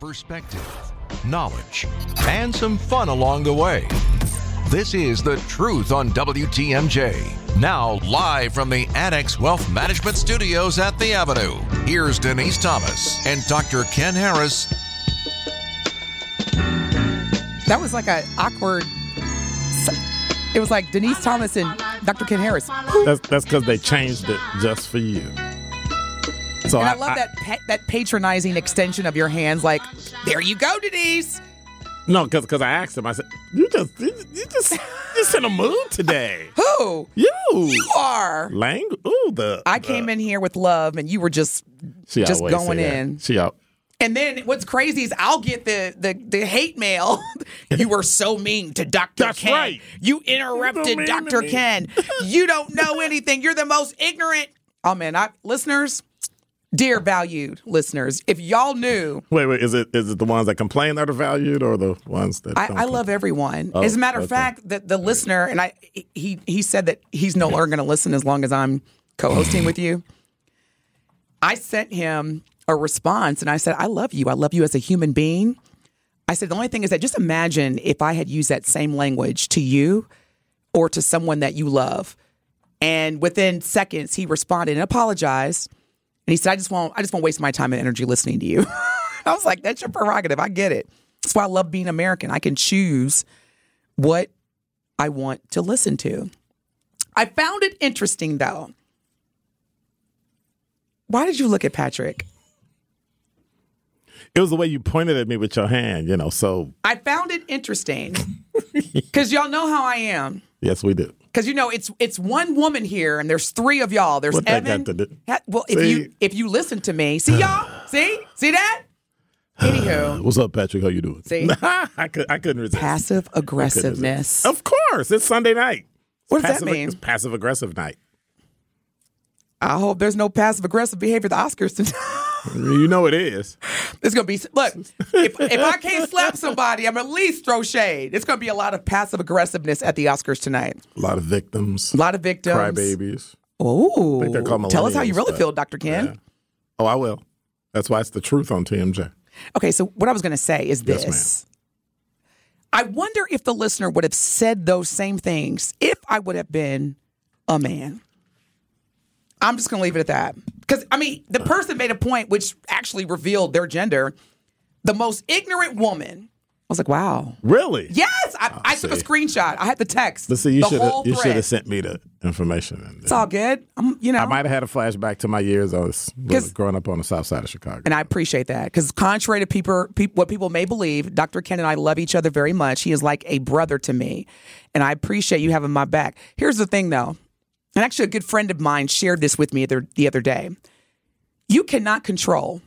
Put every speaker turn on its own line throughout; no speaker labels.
perspective, knowledge, and some fun along the way. This is The Truth on WTMJ. Now, live from the Annex Wealth Management Studios at The Avenue, here's Denise Thomas and Dr. Ken Harris.
That was like an awkward. It was like Denise Thomas and Dr. Ken Harris.
That's that's because they changed it just for you. So
And I, love that pa- that patronizing extension of your hands. Like, there you go, Denise.
No, because because I asked him. I said, "You just you, you just just in a mood today.
Who
You
you are?
language. Ooh, the
I came in here with love, and you were just just going
that.
in.
She out.
And then what's crazy is I'll get the the, the hate mail. you were so mean to Dr.
That's
Ken.
right.
You interrupted
to
Dr. Ken. you don't know anything. You're the most ignorant. Oh man, I listeners, dear valued listeners, if y'all knew
Wait, wait. Is it is it the ones that complain that are valued, or the ones that?
I, I love everyone.
Oh,
As a matter of
okay.
fact, the, the listener and I he he said that he's no longer going to listen as long as I'm co-hosting with you. I sent him a response and I said, "I love you. I love you as a human being." I said, "The only thing is that just imagine if I had used that same language to you or to someone that you love." And within seconds, he responded and apologized. And he said, "I just won't. I just won't waste my time and energy listening to you." I was like, "That's your prerogative. I get it. That's why I love being American. I can choose what I want to listen to." I found it interesting, though. Why did you look at Patrick?
It was the way you pointed at me with your hand. You know. So
I found it interesting because y'all know how I am.
Yes, we do.
Because you know it's it's one woman here, and there's three of y'all. There's
What
Evan.
got to do-
Ha- well, if
See?
you if you listen to me, see y'all, see see that. Anywho,
What's up, Patrick? How you doing?
See?
I could I couldn't resist.
passive aggressiveness.
Of course, it's Sunday night.
What does
passive,
that mean?
It's passive aggressive night.
I hope there's no passive aggressive behavior at the Oscars tonight.
You know it is.
It's gonna be look. If, if I can't slap somebody, I'm at least throw shade. It's gonna be a lot of passive aggressiveness at the Oscars tonight.
A lot of victims.
A lot of victims.
Crybabies.
Oh,
think they're called
tell us how you really feel, Dr. Ken.
Yeah. Oh, I will. That's why it's the truth on TMJ.
Okay, so what I was going to say is
Yes,
this. I wonder if the listener would have said those same things if I would have been a man. I'm just going to leave it at that. Because, I mean, the person made a point which actually revealed their gender. The most ignorant woman. I was like, wow.
Really?
Yes, I, oh, I took a screenshot. I had the text.
But see, you should have you should have sent me the information. And
It's all good. I'm, you know.
I might have had a flashback to my years I was growing up on the south side of Chicago.
And I appreciate that because, contrary to people, peop what people may believe, Dr. Ken and I love each other very much. He is like a brother to me, and I appreciate you having my back. Here's the thing, though, and actually, a good friend of mine shared this with me the, the other day. You cannot control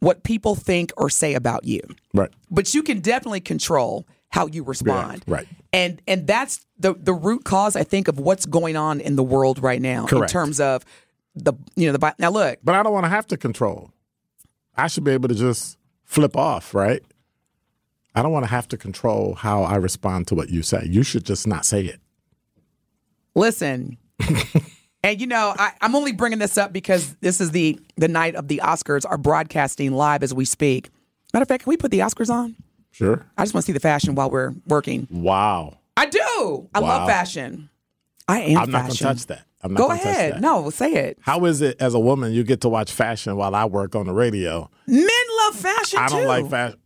what people think or say about you,
right.
but you can definitely control how you respond.
right.
And and that's the the root cause, I think, of what's going on in the world right now in terms of the you know the now look
But I don't want to have to control. I should be able to just flip off, right? I don't want to have to control how I respond to what you say. You should just not say it.
Listen, and you know, I, I'm only bringing this up because this is the the night of the Oscars are broadcasting live as we speak. Matter of fact, can we put the Oscars on?
Sure.
I just want to see the fashion while we're working.
Wow.
I do. I love fashion. I am
I'm not going to touch that. I'm not
Go ahead. No, say it.
How is it as a woman you get to watch fashion while I work on the radio?
Men love fashion
I don't
too.
like fashion.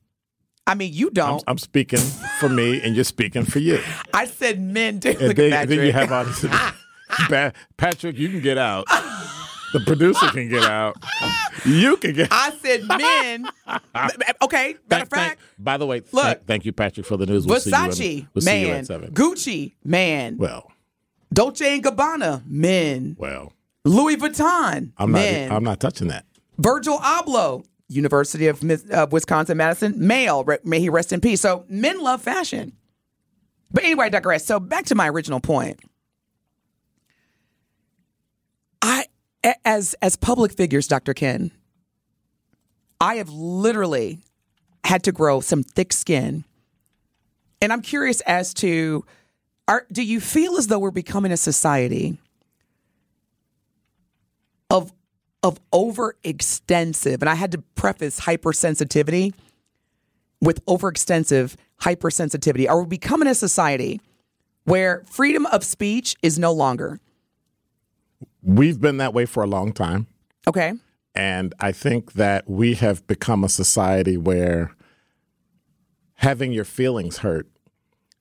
I mean, you don't.
I'm speaking for me, and you're speaking for you.
I said men too.
And then, then you have all this. Pa- Patrick, you can get out. The producer can get out. You can get.
I said men. okay. Matter of
Thank- thank- by the way,
Look.
thank, thank you, Patrick, for the news. We'll see you at-
Versace,
we'll
man.
at seven.
Gucci, man.
Well,
Dolce and Gabbana, men.
well,
Louis Vuitton,
I'm not. I'm not touching that.
Virgil Abloh, University of uh, Wisconsin Madison, male. May he rest in peace. So men love fashion. But anyway, I digress. So back to my original point. I, as as public figures, Dr. Ken, I have literally had to grow some thick skin, and I'm curious as to, are do you feel as though we're becoming a society of of overextensive, and I had to preface hypersensitivity with overextensive hypersensitivity? Are we becoming a society where freedom of speech is no longer?
We've been that way for a long time.
Okay.
And I think that we have become a society where having your feelings hurt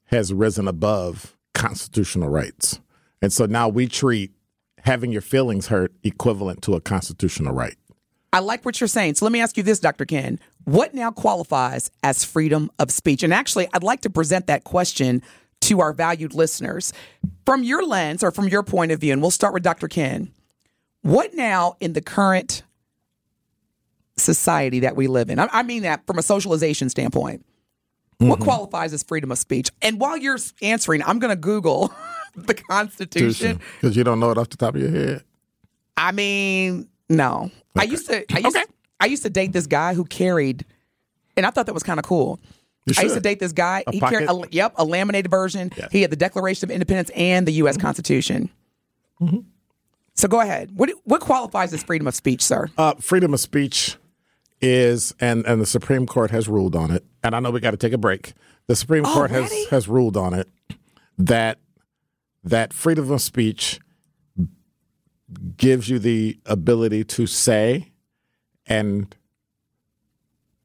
has risen above constitutional rights. And so now we treat having your feelings hurt equivalent to a constitutional right.
I like what you're saying. So let me ask you this, Dr. Ken. What now qualifies as freedom of speech? And actually, I'd like to present that question to our valued listeners from your lens or from your point of view. And we'll start with Dr. Ken. What now in the current society that we live in? I, mean that from a socialization standpoint. Mm-hmm. What qualifies as freedom of speech? And while you're answering, I'm going to Google the Constitution
because you don't know it off the top of your head.
I mean, no. Okay. I used to. I used, okay. I used to date this guy who carried, and I thought that was kind of cool. I used to date this guy.
A
he
pocket?
carried, a, yep, a laminated version. He had the Declaration of Independence and the U.S. Mm-hmm. Constitution. Mm-hmm. So go ahead. What what qualifies as freedom of speech, sir?
Uh, freedom of speech is, and and the Supreme Court has ruled on it. And I know we got to take a break. The Supreme Court has has ruled on it that that freedom of speech gives you the ability to say and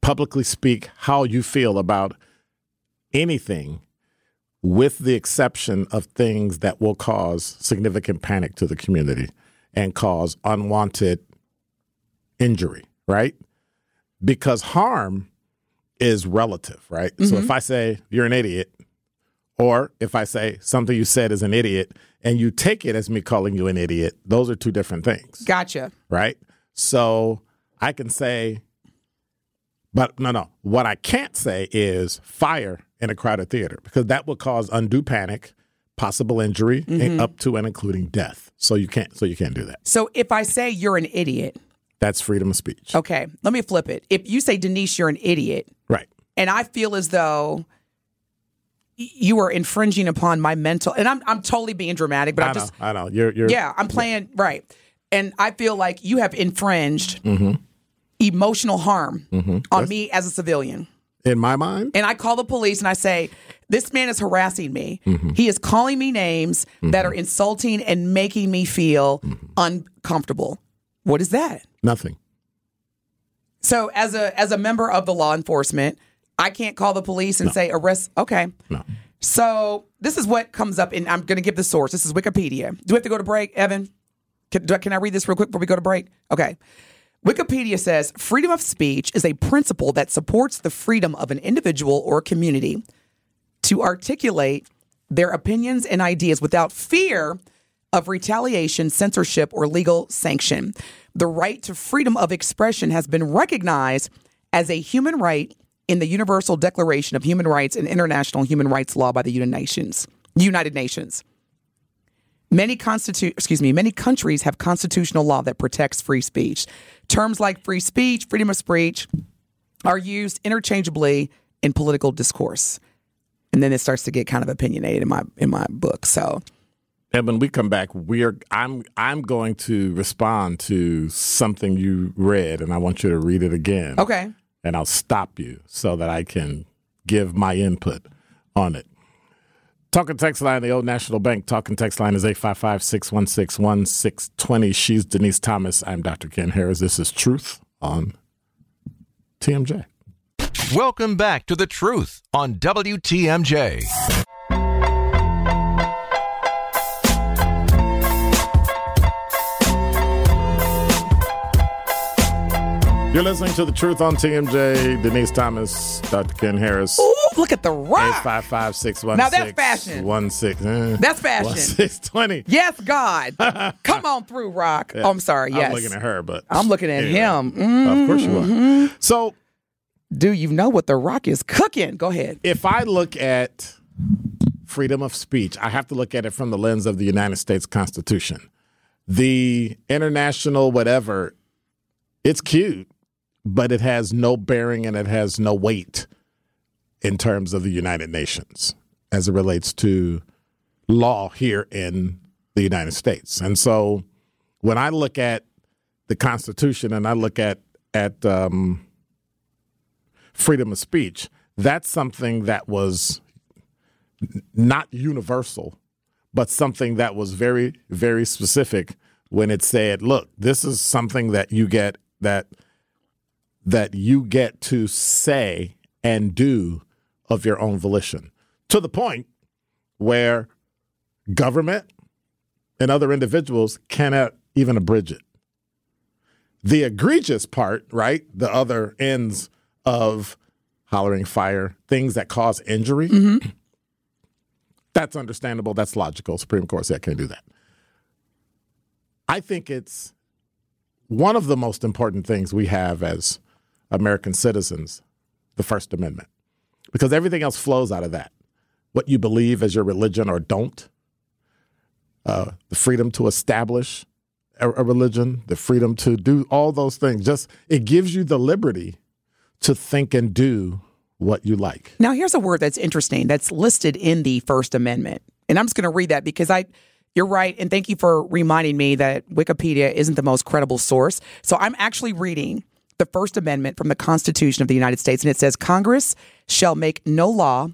publicly speak how you feel about anything with the exception of things that will cause significant panic to the community and cause unwanted injury, right? Because harm is relative, right? Mm-hmm. So if I say you're an idiot, or if I say something you said is an idiot and you take it as me calling you an idiot, those are two different things.
Gotcha.
Right? So I can say, but no, no. What I can't say is fire in a crowded theater because that would cause undue panic, possible injury, mm-hmm. up to and including death. So you can't. So you can't do that.
So if I say you're an idiot,
that's freedom of speech.
Okay, let me flip it. If you say Denise, you're an idiot,
right?
And I feel as though you are infringing upon my mental and I'm I'm totally being dramatic, but I,
I
just
I know you're you're
yeah I'm playing yeah. right, and I feel like you have infringed mm-hmm. Emotional harm mm-hmm. on That's, me as a civilian.
In my mind,
and I call the police and I say this man is harassing me. Mm-hmm. He is calling me names that mm-hmm. are insulting and making me feel mm-hmm. uncomfortable. What is that?
Nothing.
So as a as a member of the law enforcement, I can't call the police and no. say arrest. Okay.
No.
So this is what comes up, and I'm going to give the source. This is Wikipedia. Do we have to go to break, Evan? Can, I, can I read this real quick before we go to break? Okay. Wikipedia says freedom of speech is a principle that supports the freedom of an individual or community to articulate their opinions and ideas without fear of retaliation, censorship, or legal sanction. The right to freedom of expression has been recognized as a human right in the Universal Declaration of Human Rights and International Human Rights Law by the United Nations. United Nations. Many constitu- excuse me, many countries have constitutional law that protects free speech. Terms like free speech, freedom of speech are used interchangeably in political discourse. And then it starts to get kind of opinionated in my in my book. So
and when we come back, we are I'm I'm going to respond to something you read and I want you to read it again.
Okay
and I'll stop you so that I can give my input on it. Talking text line, the old National Bank talking text line is 855 616 1620. She's Denise Thomas. I'm Dr. Ken Harris. This is Truth on TMJ.
Welcome back to The Truth on WTMJ.
You're listening to The Truth on TMJ. Denise Thomas, Dr. Ken Harris.
Ooh, look at the rock.
855 616
Now that's fashion.
16. Eh,
that's fashion.
620.
Yes, God. Come on through, Rock. Yeah. Oh, I'm sorry. Yes.
I'm looking at her, but.
I'm looking at anyway. him.
Mm-hmm. Of course you are. Mm-hmm. So.
Do you know what The Rock is cooking? Go ahead.
If I look at freedom of speech, I have to look at it from the lens of the United States Constitution. The international whatever, it's cute but it has no bearing and it has no weight in terms of the United Nations as it relates to law here in the United States. And so when I look at the Constitution and I look at at um, freedom of speech, that's something that was not universal, but something that was very, very specific when it said, look, this is something that you get that that you get to say and do of your own volition. To the point where government and other individuals cannot even abridge it. The egregious part, right? The other ends of hollering fire, things that cause injury. Mm-hmm. That's understandable. That's logical. Supreme Court said can't do that. I think it's one of the most important things we have as American citizens, the First Amendment, because everything else flows out of that. What you believe as your religion or don't, uh, the freedom to establish a, a religion, the freedom to do all those things. Just it gives you the liberty to think and do what you like.
Now, here's a word that's interesting that's listed in the First Amendment. And I'm just going to read that because I, you're right. And thank you for reminding me that Wikipedia isn't the most credible source. So I'm actually reading the First Amendment from the Constitution of the United States. And it says Congress shall make no law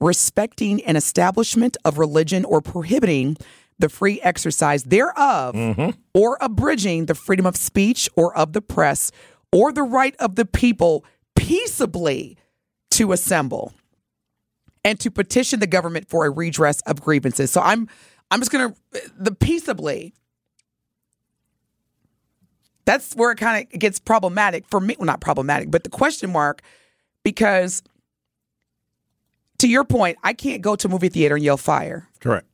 respecting an establishment of religion or prohibiting the free exercise thereof mm-hmm. or abridging the freedom of speech or of the press or the right of the people peaceably to assemble and to petition the government for a redress of grievances. So I'm I'm just going to the peaceably that's where it kind of gets problematic for me. Well, not problematic, but the question mark, because to your point, I can't go to a movie theater and yell fire,
Correct.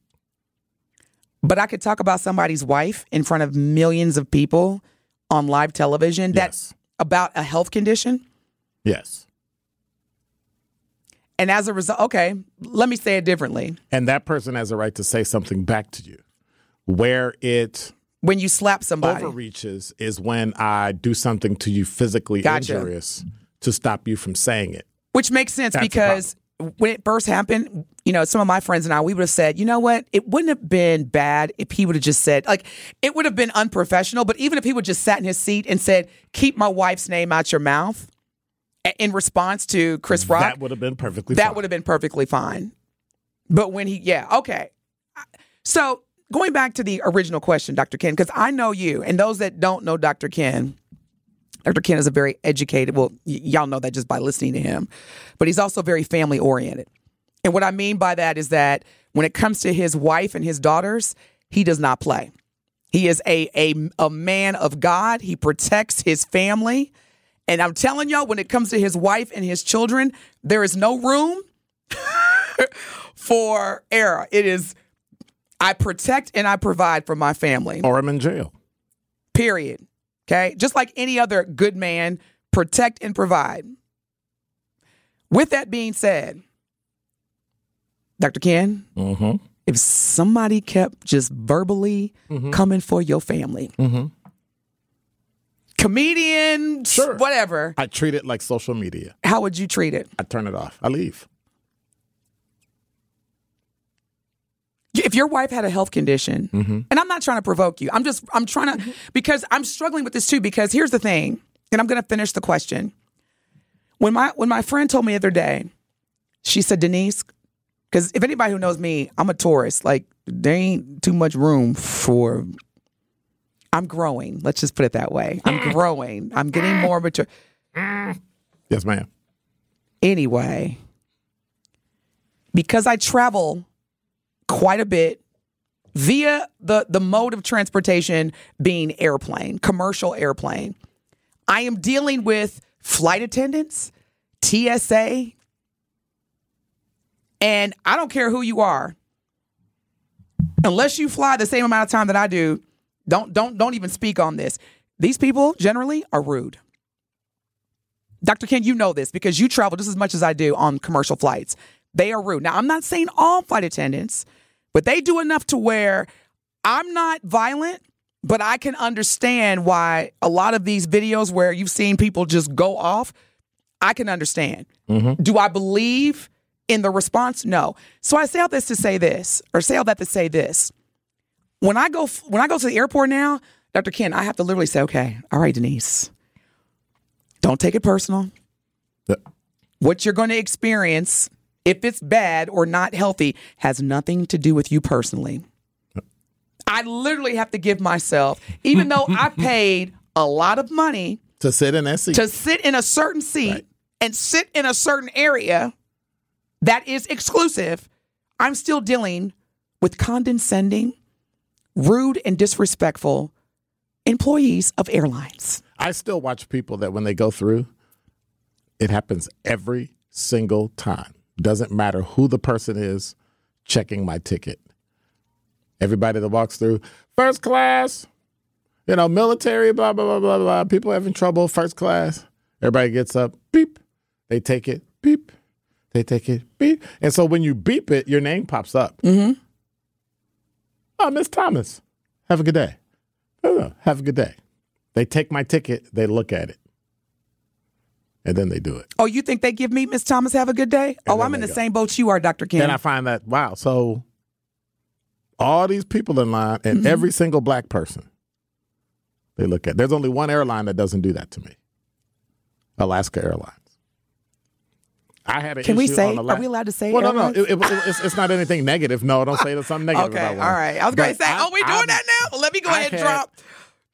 but I could talk about somebody's wife in front of millions of people on live television. That's
Yes.
about a health condition.
Yes.
And as a result, okay, let me say it differently.
And that person has a right to say something back to you. Where it
When you slap somebody,
overreaches is when I do something to you physically
Gotcha.
injurious to stop you from saying it.
which makes sense
That's
because when it first happened, you know, some of my friends and I, we would have said, you know what, it wouldn't have been bad if he would have just said, like, it would have been unprofessional, but even if he would just sat in his seat and said, keep my wife's name out your mouth in response to Chris Rock,
That would have been perfectly
that
fine.
would have been perfectly fine. But when he, yeah, okay. So going back to the original question, Dr. Ken, because I know you, and those that don't know Dr. Ken, Dr. Ken is a very educated, well, y- y'all know that just by listening to him, but he's also very family oriented. And what I mean by that is that when it comes to his wife and his daughters, he does not play. He is a, a, a man of God. He protects his family. And I'm telling y'all, when it comes to his wife and his children, there is no room for error. It is, I protect and I provide for my family,
or I'm in jail.
period. Okay. Just like any other good man, protect and provide. With that being said, Dr. Ken,
Mm-hmm.
if somebody kept just verbally coming for your family, comedian,
Sure.
whatever,
I treat it like social media.
how would you treat it?
I turn it off. I leave.
If your wife had a health condition, mm-hmm. and I'm not trying to provoke you, I'm just I'm trying to mm-hmm. because I'm struggling with this too. Because here's the thing, and I'm going to finish the question. When my when my friend told me the other day, she said, Denise, because if anybody who knows me, I'm a Taurus. Like there ain't too much room for. I'm growing. Let's just put it that way. I'm growing. I'm getting more mature.
Yes, ma'am.
anyway, because I travel quite a bit via the the mode of transportation being airplane, commercial airplane. I am dealing with flight attendants, TSA, and I don't care who you are. Unless you fly the same amount of time that I do, don't don't don't even speak on this. These people generally are rude. Dr. Ken, you know this because you travel just as much as I do on commercial flights. They are rude. Now, I'm not saying all flight attendants, but they do enough to where I'm not violent, but I can understand why a lot of these videos where you've seen people just go off, I can understand. Mm-hmm. Do I believe in the response? No. So I say all this to say this, or say all that to say this. When I go when I go to the airport now, Dr. Ken, I have to literally say, okay, all right, Denise, don't take it personal.
Yep.
what you're going to experience, if it's bad or not healthy, has nothing to do with you personally. I literally have to give myself, even though I paid a lot of money
To sit in that seat.
to sit in a certain seat
Right.
and sit in a certain area that is exclusive, I'm still dealing with condescending, rude, and disrespectful employees of airlines.
I still watch people that when they go through, it happens every single time. Doesn't matter who the person is checking my ticket. Everybody that walks through, first class, you know, military, blah, blah, blah, blah, blah. People having trouble, first class. Everybody gets up, beep. They take it, beep. They take it, beep. And so when you beep it, your name pops up. Mm-hmm. Oh, Miss Thomas, have a good day. Oh, have a good day. They take my ticket, they look at it, and then they do it.
Oh, you think they give me Miss Thomas have a good day? oh, I'm in the
go.
same boat you are, Dr. Ken.
And I find that, wow, so all these people in line and mm-hmm. every single black person they look at. There's only one airline that doesn't do that to me Alaska Airlines. I had an
Can we say-
on Ala-
are we allowed to say
Well, no, no, it, it, it- it's, it's not anything negative. No, don't say that something negative
okay, all right. I was going to say,
I-
oh, we doing
I'm-
that now? Well, let me go
I
ahead and
had-
drop.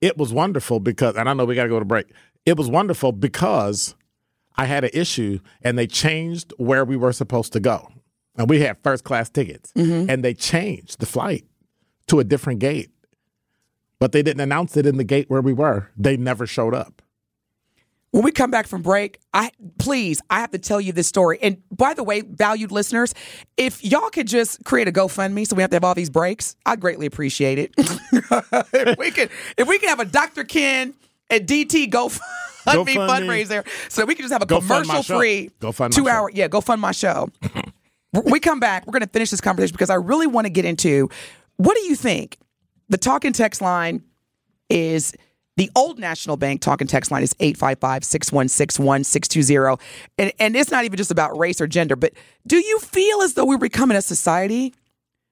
it was wonderful because, and I know we got to go to break. It was wonderful because I had an issue and they changed where we were supposed to go. And we had first class tickets mm-hmm. and they changed the flight to a different gate. But they didn't announce it in the gate where we were. They never showed up.
When we come back from break, I please, I have to tell you this story. And by the way, valued listeners, if y'all could just create a GoFundMe so we have to have all these breaks, I'd greatly appreciate it. if we could, if we could have a Dr. Ken and DT GoFundMe
GoFundMe.
fundraiser, so we can just have a
Go
commercial free
Go fund my
two hour, yeah, go fund my show. We come back, we're going to finish this conversation because I really want to get into what do you think? The talk and text line is the old National Bank talk and text line is 855-616-1620. And and it's not even just about race or gender, but do you feel as though we're becoming a society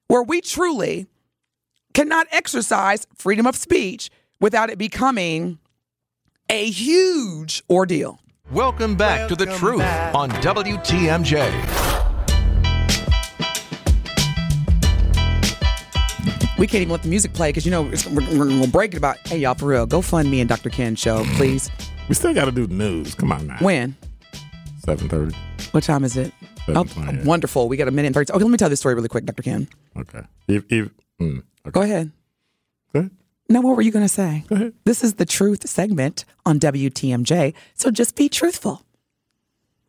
where we truly cannot exercise freedom of speech without it becoming a huge ordeal?
Welcome back to The Truth on WTMJ.
We can't even let the music play because you know it's, we're, we're gonna break it about. Hey y'all, for real, go fund me and Dr. Ken show, please.
We still got to do the news. Come on now.
When?
7.30.
What time is it? Oh, wonderful. We got a minute and thirty. Okay, let me tell this story really quick, Dr. Ken.
Okay. Eve, Eve, mm, okay.
Go ahead.
Go ahead.
No, what were you going to say? This is the truth segment on WTMJ, so just be truthful.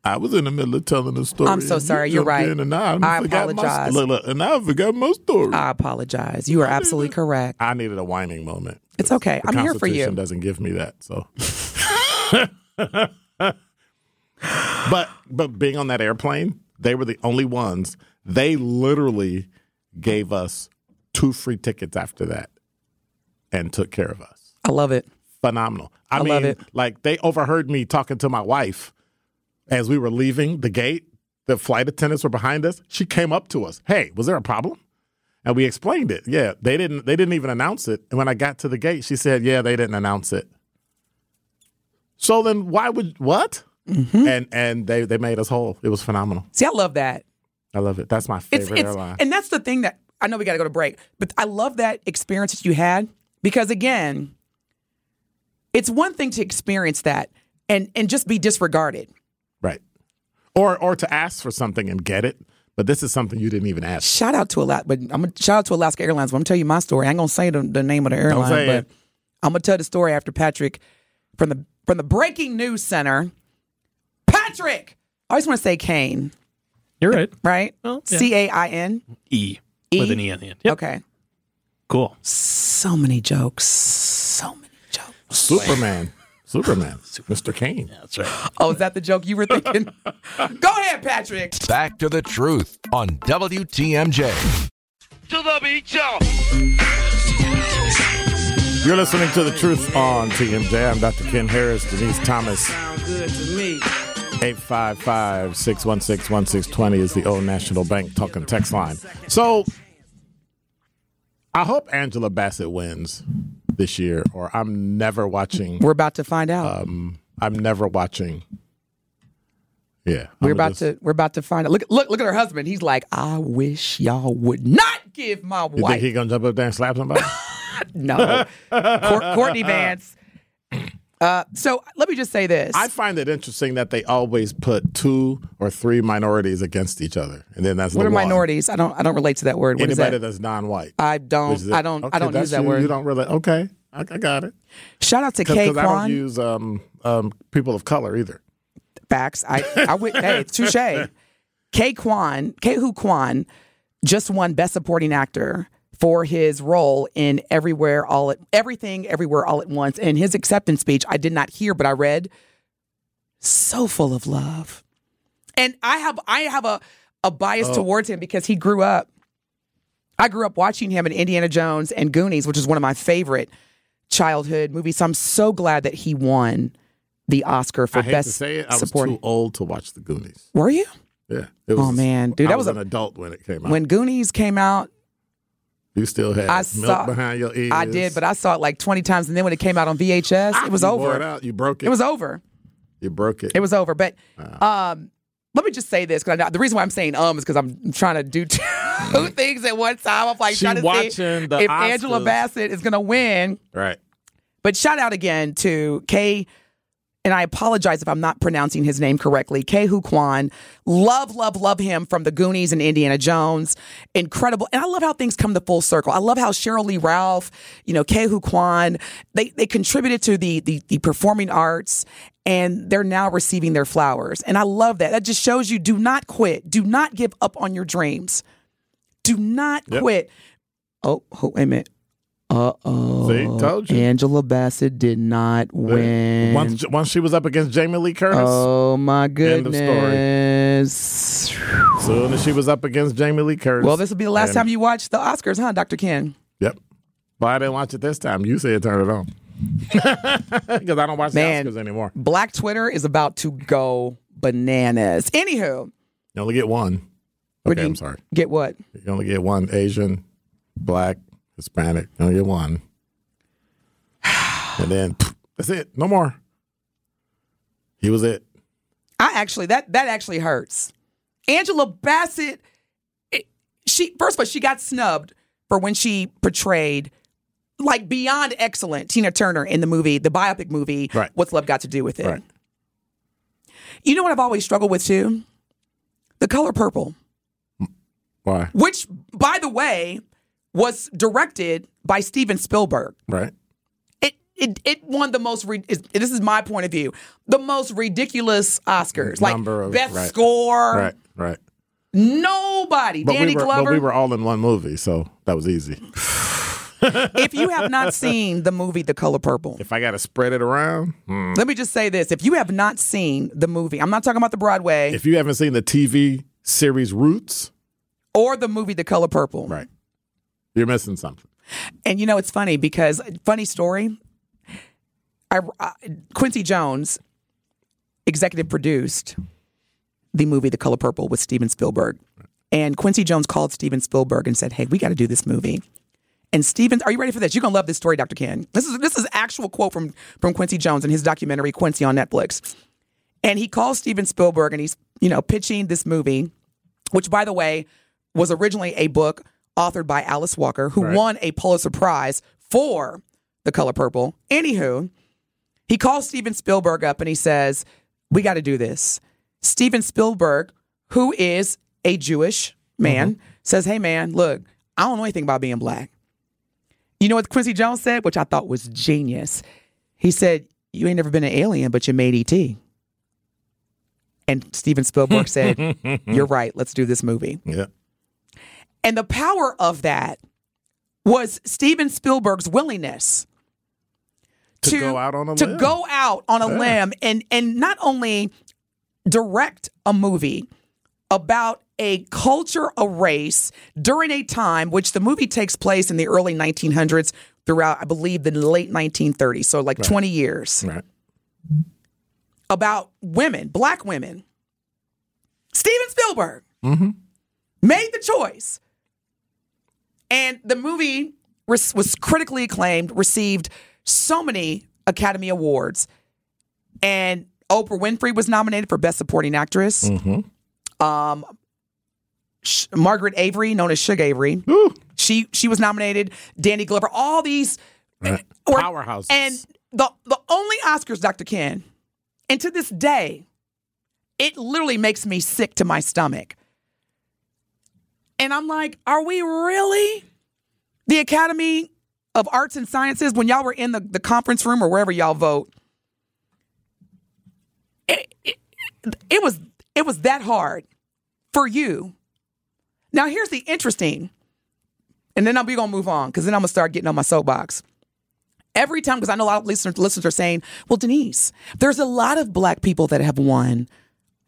I was in the middle of telling the story.
I'm so
and you
sorry. You're right.
in and I,
I
forgot my-
apologize.
look, look, and I forgot my story.
I apologize. You are absolutely correct.
I needed a whining moment.
It's okay.
The
I'm here for you.
Constitution doesn't give me that, so. but but being on that airplane, they were the only ones. They literally gave us two free tickets after that, and took care of us.
I love it.
Phenomenal. I,
I
mean,
love it.
like they overheard me talking to my wife as we were leaving the gate. The flight attendants were behind us. She came up to us. Hey, was there a problem? And we explained it. Yeah, they didn't. They didn't even announce it. And when I got to the gate, she said, "Yeah, they didn't announce it." So then, why would what?
Mm-hmm.
And and they they made us whole. It was phenomenal.
See, I love that.
I love it. That's my
It's,
favorite
it's
airline.
and that's the thing that I know we got to go to break, but I love that experience that you had because again, it's one thing to experience that and and just be disregarded.
right. Or or to ask for something and get it, but this is something you didn't even ask.
Shout out to Alaska, but I'm gonna shout out to Alaska Airlines. But I'm gonna tell you my story. I ain't gonna say the, the name of the airline,
say
but
it.
I'm gonna tell the story after Patrick from the from the Breaking News Center. Patrick, I always want to say Kane,
You're right.
right?
Well, yeah.
C A I N.
E,
E?
with an E on the end. Yep.
Okay.
Cool.
So many jokes. So many jokes.
Superman. Superman. Mr. Kane.
That's right.
Oh, is that the joke you were thinking? Go ahead, Patrick.
Back to the truth on WTMJ.
to the beach, y'all.
You're listening to The Truth on TMJ. I'm Dr. Ken Harris, Denise Thomas.
Sound good to me.
855 616 1620 is the Old National Bank talking text line. So I hope Angela Bassett wins this year, or I'm never watching.
We're about to find out.
Um, I'm never watching Yeah.
We're about
just-
to we're about to find out. Look look look at her husband. He's like, I wish y'all would not give my wife.
You think he gonna jump up there and slap somebody?
no Cour- Courtney Vance. Uh, so let me just say this.
I find it interesting that they always put two or three minorities against each other, and then that's
what
the
are
one.
minorities? I don't I don't relate to that word. What is
Anybody
that?
that's non-white.
I don't? I don't
Okay,
I don't use that
you.
word.
You don't really. Okay, I, I got it.
Shout out to
Because
Ke
I don't use um, um, people of color either.
Facts. I I would hey, touche. Ke Quan, Ke Huy Quan just won Best Supporting Actor for his role in Everywhere All at Everything Everywhere All at Once. And his acceptance speech, I did not hear, but I read, so full of love. And I have I have a, a bias oh. towards him because he grew up. I grew up watching him in Indiana Jones and Goonies, which is one of my favorite childhood movies. So I'm so glad that he won the Oscar for
I
best
to say it, I was too old to watch the Goonies.
Were you?
Yeah. It
Oh, man. Dude,
I
that
was,
was a-
an adult when it came out.
When Goonies came out,
you still had
I
milk
saw-
behind your ears.
I did, but I saw it like 20 times. And then when it came out on VHS, it was over.
It, out. You broke it.
It was over.
You broke it.
It was over. But um, let me just say this because the reason why I'm saying um is because I'm trying to do two things at one time. I'm like
She
trying to see
watching the
if Angela Bassett is going to win.
right.
But shout out again to Ke, and I apologize if I'm not pronouncing his name correctly. Ke Huy Quan. Love, love, love him from the Goonies and Indiana Jones. Incredible. And I love how things come to full circle. I love how Sheryl Lee Ralph, you know, Ke Huy Quan, they, they contributed to the, the, the performing arts and they're now receiving their flowers. And I love that. That just shows you do not quit. Do not give up on your dreams. Do not
Yep.
quit. Oh, oh, wait a minute. Uh oh.
See, told you.
Angela Bassett did not win.
Once, once she was up against Jamie Lee Curtis,
oh my
End of story.
goodness.
soon as she was up against Jamie Lee Curtis.
Well, this will be the last
and-
time you watch the Oscars, huh, Dr. Ken?
Yep. Well, I didn't watch it this time. You said turn it on. Because I don't watch
Man.
the Oscars anymore.
Black Twitter is about to go bananas. Anywho,
You only get one. Okay, I'm sorry.
get what?
You only get one Asian, black, Hispanic. You only get one. and then that's it. No more. He was it.
I actually that that actually hurts. Angela Bassett, it, she first of all she got snubbed for when she portrayed like beyond excellent Tina Turner in the movie, the biopic movie.
Right.
What's love got to do with it?
Right.
You know what I've always struggled with too? The color purple,
Why?
which by the way was directed by Steven Spielberg.
Right.
It it it won the most. Re- is, this is my point of view. The most ridiculous Oscars, like
Number of-
best
right.
score.
Right. Right.
Nobody.
But
Danny
we were,
Glover.
but we were all in one movie, so that was easy.
if you have not seen the movie The Color Purple,
If I got to spread it around, hmm.
let me just say this: if you have not seen the movie, I'm not talking about the Broadway
if you haven't seen the TV series Roots,
or the movie The Color Purple.
right, you're missing something.
And you know, it's funny because funny story. I, I Quincy Jones executive produced the movie The Color Purple with Steven Spielberg, and Quincy Jones called Steven Spielberg and said, "Hey, we got to do this movie." And Steven, are you ready for this? You're gonna love this story, Dr. Ken. This is this is actual quote from from Quincy Jones in his documentary Quincy on Netflix. And he calls Steven Spielberg and he's, you know, pitching this movie, which by the way was originally a book authored by Alice Walker, who
Right.
won a Pulitzer Prize for The Color Purple. Anywho, he calls Steven Spielberg up and he says, We got to do this. Steven Spielberg, who is a Jewish man, mm-hmm. says, Hey, man, look, I don't know anything about being black. You know what Quincy Jones said, which I thought was genius? He said, You ain't never been an alien, but you made E.T. And Steven Spielberg said, You're right, let's do this movie.
Yeah,
And the power of that was Steven Spielberg's willingness
To go out on a
to
limb.
go out on a
Yeah.
limb and and not only direct a movie about a culture, a race during a time which the movie takes place in the early 1900s throughout, I believe, the late 1930s, so like 20 years
right.
about women, black women. Steven Spielberg
Mm-hmm.
made the choice. And the movie was, was critically acclaimed, received so many Academy Awards. And Oprah Winfrey was nominated for Best Supporting Actress. Um, Sh- Margaret Avery, known as Shug Avery, she she was nominated. Danny Glover, all these
Right.
or-
Powerhouses.
And the the only Oscars, Dr. Ken, and to this day, it literally makes me sick to my stomach. And I'm like, are we really the Academy of Arts and Sciences when y'all were in the, the conference room or wherever y'all vote? It, it, it was it was that hard for you. Now here's the interesting, and then I'll be gonna move on because then I'm gonna start getting on my soapbox every time because I know a lot of listeners, listeners are saying, "Well, Denise, there's a lot of black people that have won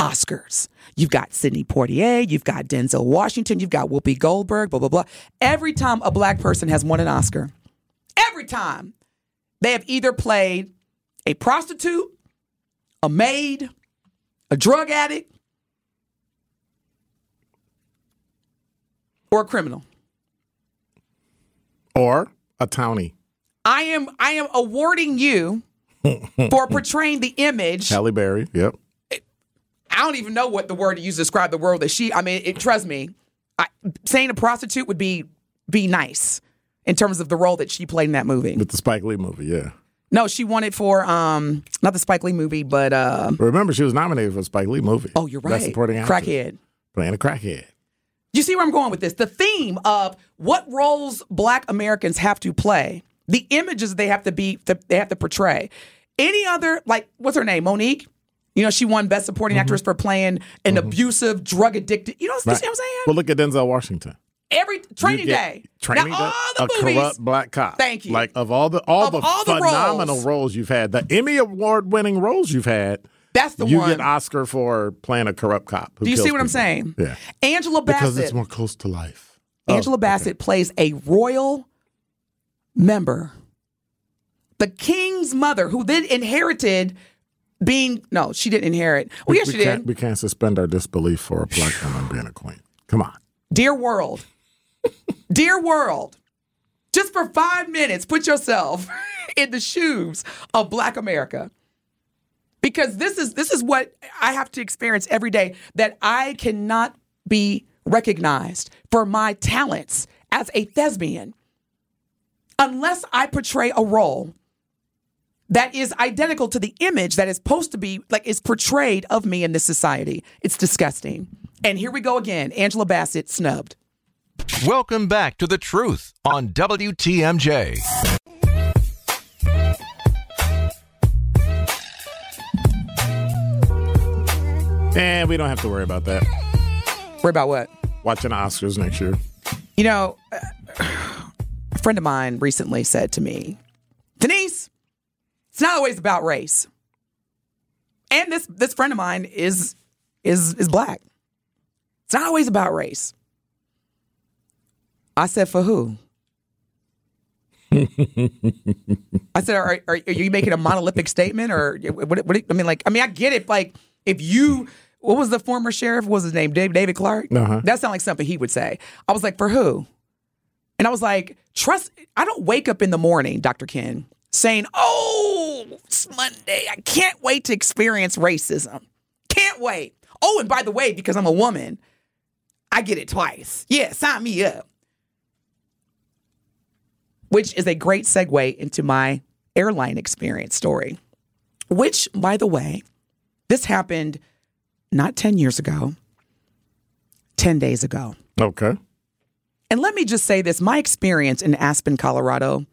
Oscars. You've got Sidney Poitier, you've got Denzel Washington, you've got Whoopi Goldberg, blah blah blah. Every time a black person has won an Oscar, every time they have either played a prostitute, a maid, a drug addict, or a criminal.
or a townie.
I am I am awarding you for portraying the image.
Halle Berry. Yep.
I don't even know what the word to use to describe the world that she. I mean, it, trust me, I, saying a prostitute would be be nice in terms of the role that she played in that movie.
With the Spike Lee movie. Yeah.
No, she won it for um not the Spike Lee movie, but uh
remember, she was nominated for a Spike Lee movie.
oh, you're right,
supporting actress.
crackhead.
Playing a crackhead.
You see where I'm going with this? The theme of what roles Black Americans have to play, the images they have to be, they have to portray. Any other, like, what's her name? Mo'Nique. You know, she won Best Supporting mm-hmm. Actress for playing an mm-hmm. abusive, drug addicted. You know, you see what I'm saying?
Well, look at Denzel Washington.
Every training day.
Training
now,
Day,
all the
a
movies.
corrupt black cop.
Thank you.
Like of all the all
Of
the
all the
phenomenal
roles.
roles. you've had, the Emmy award winning roles you've had,
That's the
you
one.
get Oscar for playing a corrupt cop. who
Do you see what I'm saying?
Yeah.
Angela Bassett.
Because it's more close to life. Oh,
Angela Bassett plays a royal member, the king's mother, who then inherited being. No, she didn't inherit. Well, yes,
we
she
can't,
did.
We can't suspend our disbelief for a black woman being a queen. Come on.
Dear world, dear world, just for five minutes, put yourself in the shoes of Black America. Because this is this is what I have to experience every day that I cannot be recognized for my talents as a thespian unless I portray a role that is identical to the image that is supposed to be like is portrayed of me in this society. It's disgusting. And here we go again. Angela Bassett snubbed.
Welcome back to The Truth on WTMJ.
And we don't have to worry about that.
Worry about what?
Watching the Oscars next year.
You know, a friend of mine recently said to me, Denise, it's not always about race. And this this friend of mine is is is black. It's not always about race. I said, for who? I said, are, are, are you making a monolithic statement or what, what? I mean, like, I mean, I get it. Like, if you, what was the former sheriff? What was his name? Dave, David Clarke?
Uh-huh.
That sounded like something he would say. I was like, for who? And I was like, trust, I don't wake up in the morning, Dr. Ken, saying, oh, it's Monday. I can't wait to experience racism. Can't wait. Oh, and by the way, because I'm a woman, I get it twice. Yeah, sign me up. Which is a great segue into my airline experience story. Which, by the way, this happened not 10 years ago, 10 days ago.
Okay.
And let me just say this my experience in Aspen, Colorado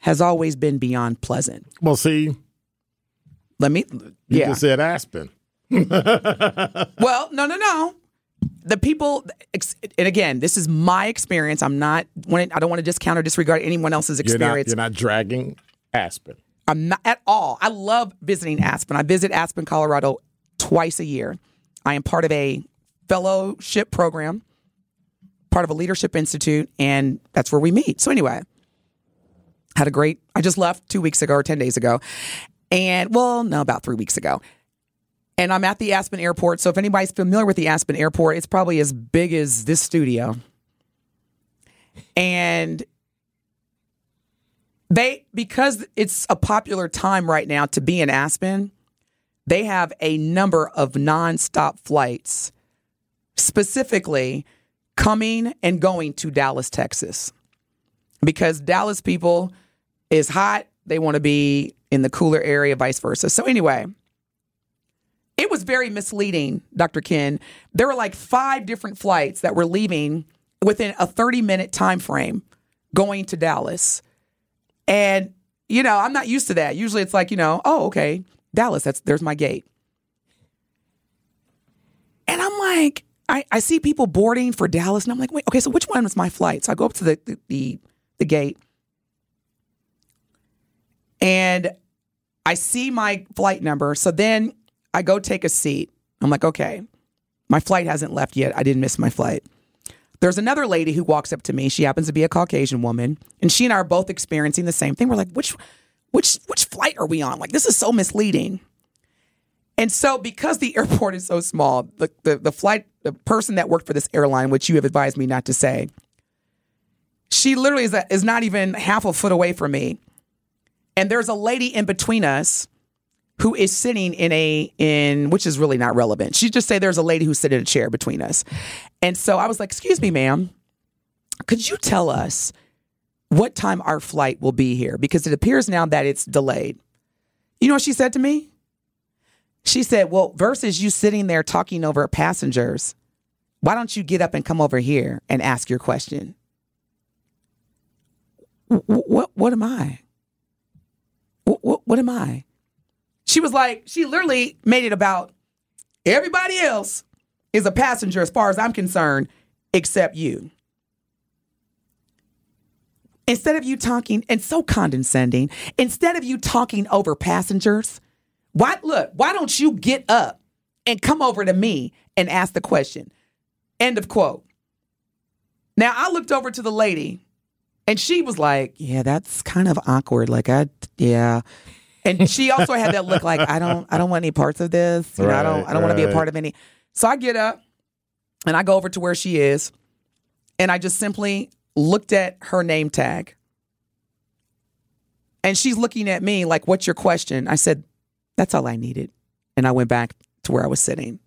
has always been beyond pleasant.
Well, see,
Let me,
you
yeah.
just said Aspen.
Well, no, no, no. The people, and again, this is my experience. I'm not, I don't want to discount or disregard anyone else's
You're not,
experience.
you're not dragging Aspen.
I'm not at all. I love visiting Aspen. I visit Aspen, Colorado twice a year. I am part of a fellowship program, part of a leadership institute, and that's where we meet. So, anyway, had a great, I just left two weeks ago or 10 days ago. And, well, no, about three weeks ago. And I'm at the Aspen airport. So, if anybody's familiar with the Aspen airport, it's probably as big as this studio. And they because it's a popular time right now to be in Aspen, they have a number of nonstop flights, specifically coming and going to Dallas, Texas. Because Dallas people is hot, they want to be in the cooler area, vice versa. So, anyway, it was very misleading, Dr. Ken. There were like five different flights that were leaving within a 30 minute time frame going to Dallas. And, you know, I'm not used to that. Usually it's like, you know, oh, okay, Dallas, that's there's my gate. And I'm like, I, I see people boarding for Dallas, and I'm like, wait, okay, so which one was my flight? So I go up to the the, the, the gate and I see my flight number. So then I go take a seat. I'm like, okay, my flight hasn't left yet. I didn't miss my flight. There's another lady who walks up to me. She happens to be a Caucasian woman, and she and I are both experiencing the same thing. We're like, which which which flight are we on? Like this is so misleading. And so because the airport is so small, the, the, the flight the person that worked for this airline, which you have advised me not to say, she literally is, is not even half a foot away from me. And there's a lady in between us who is sitting in a in which is really not relevant. She just say there's a lady who's sitting in a chair between us. And so I was like, "Excuse me, ma'am. Could you tell us what time our flight will be here because it appears now that it's delayed?" You know what she said to me? She said, "Well, versus you sitting there talking over passengers, why don't you get up and come over here and ask your question?" What what, am I? What, what, what am I? She was like, she literally made it about everybody else is a passenger as far as I'm concerned, except you. Instead of you talking, and so condescending, instead of you talking over passengers, why look, why don't you get up and come over to me and ask the question? End of quote. Now I looked over to the lady and she was like, Yeah, that's kind of awkward. Like I yeah. And she also had that look like I don't I don't want any parts of this. You know, I don't I don't want to be a part of any. So I get up and I go over to where she is and I just simply looked at her name tag. And she's looking at me like, What's your question? I said, That's all I needed. And I went back to where I was sitting.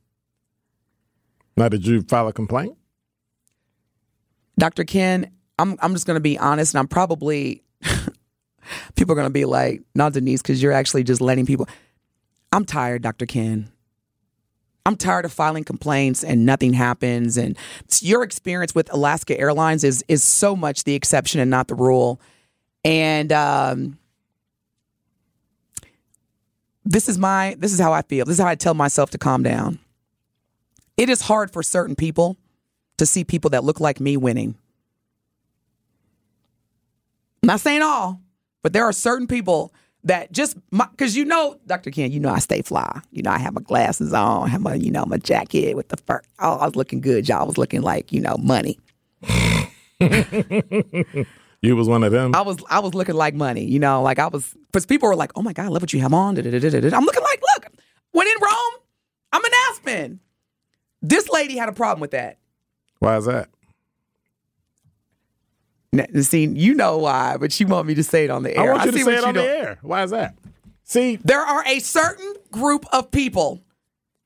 Now, did you file a complaint?
Dr. Ken, I'm I'm just gonna be honest and I'm probably people are gonna be like, not Denise, because you're actually just letting people I'm tired, Dr. Ken. I'm tired of filing complaints and nothing happens. And your experience with Alaska Airlines is is so much the exception and not the rule. And um, this is my this is how I feel. This is how I tell myself to calm down. It is hard for certain people to see people that look like me winning. I'm not saying all, but there are certain people that just because you know, Dr. Ken, you know I stay fly. You know I have my glasses on, have my you know my jacket with the fur. Oh, I was looking good, y'all. I was looking like you know money.
You was one of them.
I was I was looking like money. You know, like I was because people were like, "Oh my God, I love what you have on." I'm looking like, look, when in Rome, I'm an Aspen. This lady had a problem with that.
Why is that?
See, you know why, but you want me to say it on the air.
I want you to say it on the air. Why is that? See,
There are a certain group of people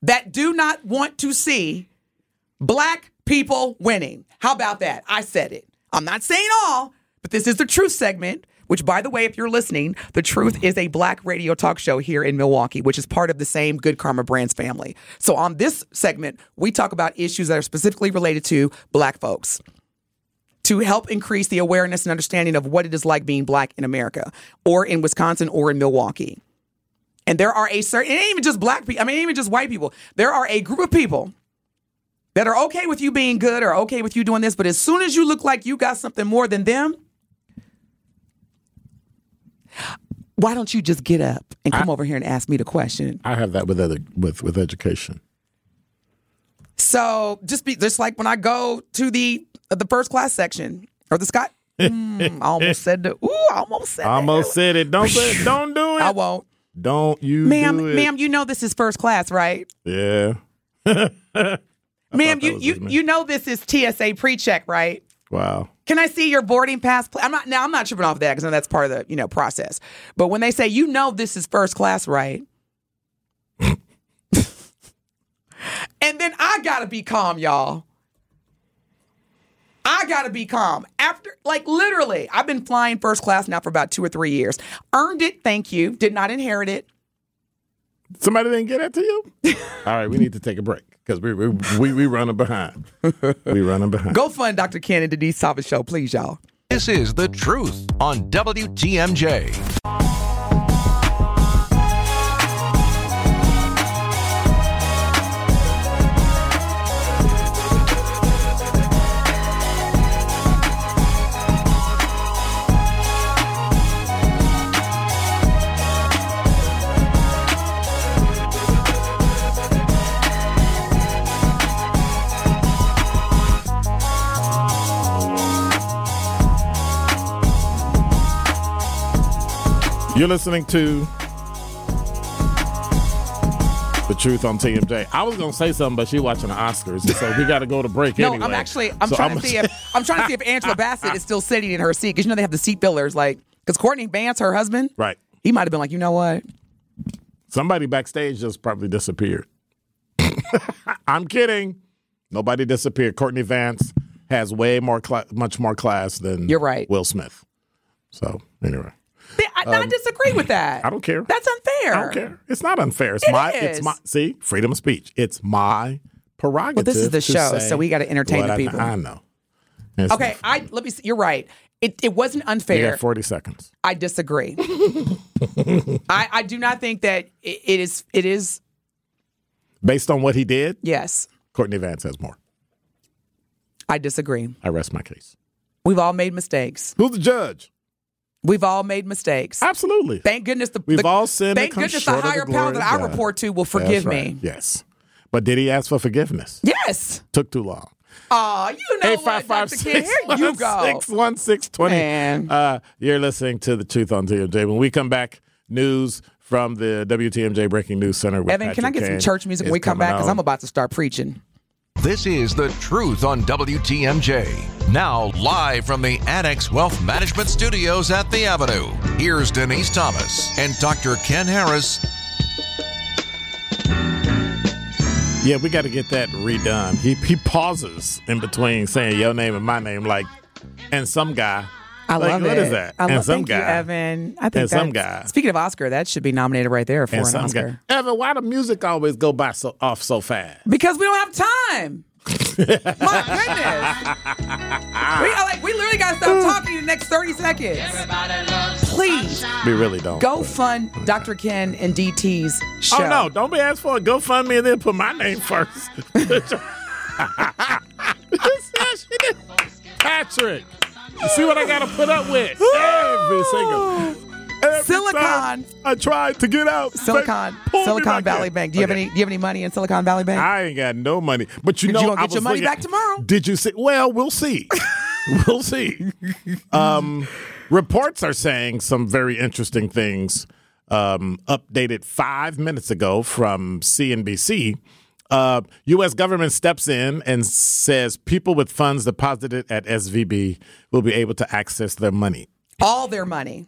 that do not want to see black people winning. How about that? I said it. I'm not saying all, but this is the truth segment. Which, by the way, if you're listening, the truth is a black radio talk show here in Milwaukee, which is part of the same Good Karma Brands family. So, on this segment, we talk about issues that are specifically related to black folks to help increase the awareness and understanding of what it is like being black in America or in Wisconsin or in Milwaukee. And there are a certain, it ain't even just black people, I mean, it ain't even just white people. There are a group of people that are okay with you being good or okay with you doing this, but as soon as you look like you got something more than them, why don't you just get up and come over here and ask me the question?
I have that with other with with education.
So just be just like when I go to the the first class section or the Scott. Mm, I almost said the. Ooh, I almost said.
Almost said it. Don't say it. Don't do it.
I won't,
Don't you
ma'am.
do it.
Ma'am, you know this is first class, right?
Yeah.
ma'am, you you you know this is TSA pre-check, right?
Wow.
Can I see your boarding pass? I'm not now. I'm not tripping off that because that's part of the you know process. But when they say you know this is first class, right? And then I gotta be calm, y'all. I gotta be calm. After, like, literally, I've been flying first class now for about two or three years. Earned it, thank you. Did not inherit it.
Somebody didn't get that to you? All right, we need to take a break because we, we, we, we running behind. We running behind.
Go fund Dr. Ken and Denise Thomas show, please, y'all.
This is The Truth on WTMJ.
You're listening to The Truth on TMJ. I was going to say something, but she's watching the Oscars, so we got to go to break
No,
anyway.
I'm actually I'm
So
trying
I'm
to see if I'm trying to see if Angela Bassett is still sitting in her seat because you know they have the seat fillers like because Courtney Vance, her husband,
Right.
he might have been like, you know what?
Somebody backstage just probably disappeared. I'm kidding. Nobody disappeared. Courtney Vance has way more, cla- much more class than
You're right.
Will Smith. So anyway,
I, I disagree with that.
Um, I don't care.
That's unfair.
I don't care. It's not unfair. It's
It
my.
is.
It's my. See, freedom of speech. It's my prerogative.
Well, this is the show, so we gotta entertain
what
the
I-
people.
I know. It's
Okay, I let me. See, you're right. It it wasn't
You
unfair.
got 40 seconds.
I disagree. I I do not think that it, it is. It is
Based on what he did,
yes.
Courtney Vance has more.
I disagree.
I rest my case.
We've all made mistakes.
Who's the judge?
We've all made mistakes.
Absolutely.
Thank goodness the
We've
the-
all sinned
Thank goodness the
of the
higher power that I report to will forgive
right.
me.
Yes. But did he ask for forgiveness?
Yes.
Took too long.
Oh, you know
Eight
what,
five five
Dr. Ken,
six
here you
one
go.
six one six twenty.
Man.
Uh, you're listening to the Truth on TMJ. When we come back, news from the WTMJ Breaking News Center. With
Evan, can I
Patrick
get some church music when we come back? Because I'm about to start preaching.
This is The Truth on WTMJ. Now, live from the Annex Wealth Management Studios at The Avenue, here's Denise Thomas and Dr. Ken Harris.
Yeah, we got to get that redone. He he pauses in between saying your name and my name, like, and some guy.
I
like,
love
what
it.
is that?
I
and
love,
some
thank
guy.
you, Evan. I think
And some
that's-
guy.
Speaking of Oscar, that should be nominated right there for
And
an
some
Oscar.
guy. Evan, why the music always go by so off so fast?
Because we don't have time. My goodness. we are like we literally gotta stop talking in the next 30 seconds. Please
We really don't.
go fund Dr. Ken and DT's show.
Oh no! Don't be asked for a GoFundMe and then put my name first. Patrick, you see what I got to put up with every single. every
Silicon.
I tried to get out.
Silicon
they pulled me
Silicon Valley
in.
Bank. Do you have any do you have any money in Silicon Valley Bank?
I ain't got no money, but you
But
know
you gonna get your money
looking-
back tomorrow?
Did you see? Well, we'll see. we'll see. Um, reports are saying some very interesting things. Um, updated five minutes ago from CNBC. Uh, U.S. government steps in and says people with funds deposited at SVB will be able to access their money.
all their money.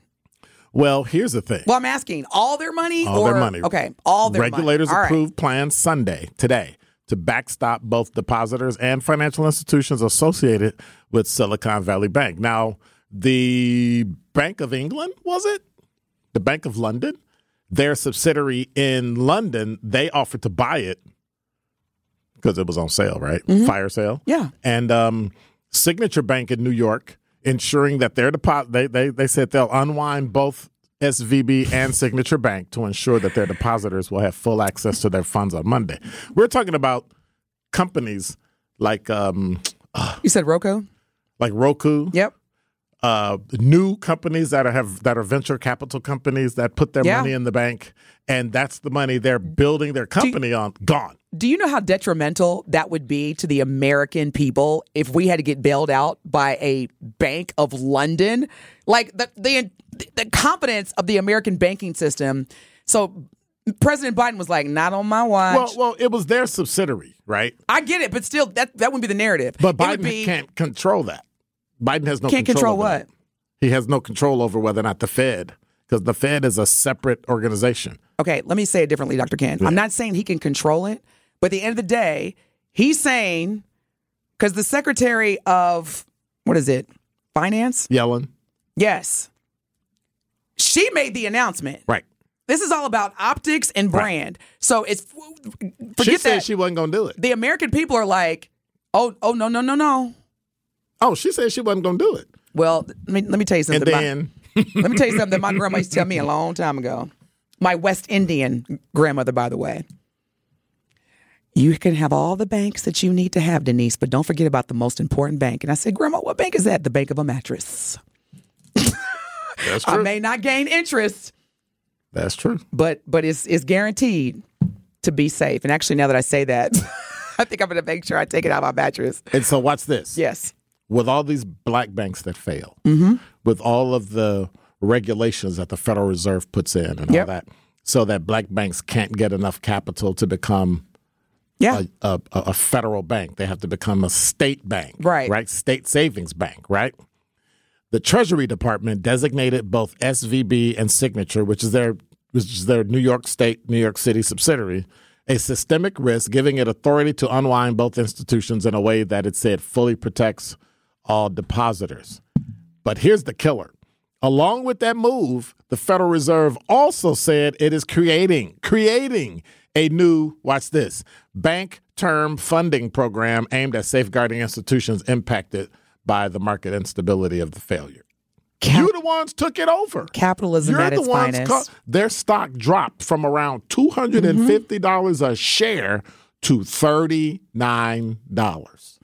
Well, here's the thing.
Well, I'm asking all their money
All
or
their money.
okay, all their
Regulators
money. Right.
approved plans Sunday, today, to backstop both depositors and financial institutions associated with Silicon Valley Bank. Now, the Bank of England, was it? The Bank of London? Their subsidiary in London, they offered to buy it because it was on sale, right? Fire sale.
Mm-hmm. Yeah.
And um, Signature Bank in New York, ensuring that their deposit, they, they, they said they'll unwind both SVB and Signature Bank to ensure that their depositors will have full access to their funds on Monday. We're talking about companies like um,
You said Roku?
like Roku,
Yep.
uh, new companies that are, have that are venture capital companies that put their
Yeah.
money in the bank, and that's the money they're building their company on. Gone.
Do you know how detrimental that would be to the American people if we had to get bailed out by a Bank of London? Like the the the confidence of the American banking system. So President Biden was like, "Not on my watch."
Well, well, it was their subsidiary, right?
I get it, but still, that that wouldn't be the narrative.
But Biden
be,
can't control that. Biden has no control.
can't
control,
control what.
He has no control over whether or not the Fed, because the Fed is a separate organization.
Okay, let me say it differently, Dr. Ken. I'm not saying he can control it, But at the end of the day, he's saying because the Secretary of what is it, Finance?
Yellen.
Yes, she made the announcement.
Right.
This is all about optics and brand. So it's forget
she said
that.
she wasn't going to do it.
the American people are like, oh, oh, no, no, no, no.
Oh, she said she wasn't going to do it.
Well, let me let me tell you
And
something. My-
then
let me tell you something that my grandma used to tell me a long time ago. My West Indian grandmother, by the way. You can have all the banks that you need to have, Denise, but don't forget about the most important bank. And I said, Grandma, what bank is that? The bank of a mattress.
that's true.
I may not gain interest,
that's true.
but but it's it's guaranteed to be safe. And actually, now that I say that, I think I'm going to make sure I take it out of my mattress.
And so watch this.
Yes.
With all these black banks that fail,
Mm-hmm.
with all of the regulations that the Federal Reserve puts in and all that, so that black banks can't get enough capital to become
Yeah.
a, a, a federal bank. They have to become a state bank,
Right.
Right, state savings bank, right? The Treasury Department designated both SVB and Signature, which is their which is their New York State, New York City subsidiary, a systemic risk, giving it authority to unwind both institutions in a way that it said fully protects all depositors. But here's the killer. Along with that move, the Federal Reserve also said it is creating creating a new watch this bank term funding program aimed at safeguarding institutions impacted by the market instability of the failure. you the ones took it over.
Capitalism
You're
at
the
its
ones
finest.
their stock dropped from around two hundred and fifty dollars a share to thirty nine dollars.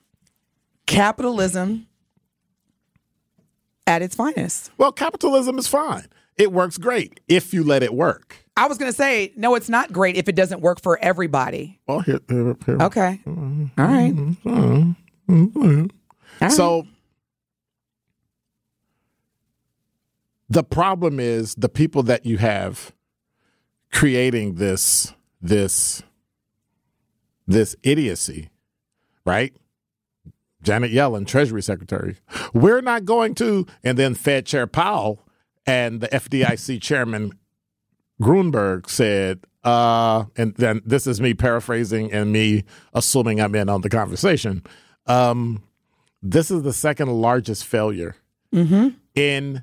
Capitalism at its finest.
Well, capitalism is fine. It works great if you let it work.
I was going to say, no, it's not great if it doesn't work for everybody.
Well, here, here, here.
Okay. Mm-hmm. All right. Mm-hmm. All right.
So the problem is the people that you have creating this this this idiocy, right? Janet Yellen, Treasury Secretary. We're not going to, and then Fed Chair Powell and the FDIC Chairman Gruenberg said, uh, and then this is me paraphrasing and me assuming I'm in on the conversation. Um, this is the second largest failure in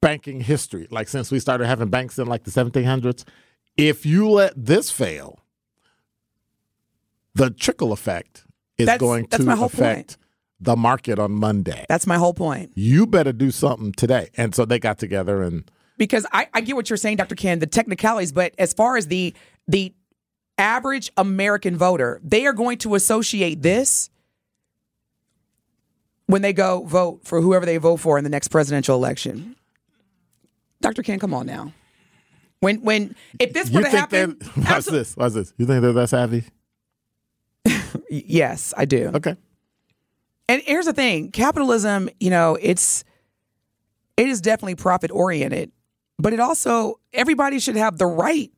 banking history. Like since we started having banks in like the 1700s, if you let this fail, the trickle effect is
That's-
going
that's
to
my whole
affect the market on Monday.
That's my whole point.
You better do something today. And so they got together and
Because I, I get what you're saying, Dr. Ken, the technicalities, but as far as the the average American voter, they are going to associate this when they go vote for whoever they vote for in the next presidential election. Dr. Ken, come on now. When when if this were
you
to
think
happen,
that watch this, watch this. You think they're that savvy?
yes, I do.
Okay.
And here's the thing capitalism, you know, it's it is definitely profit oriented, but it also everybody should have the right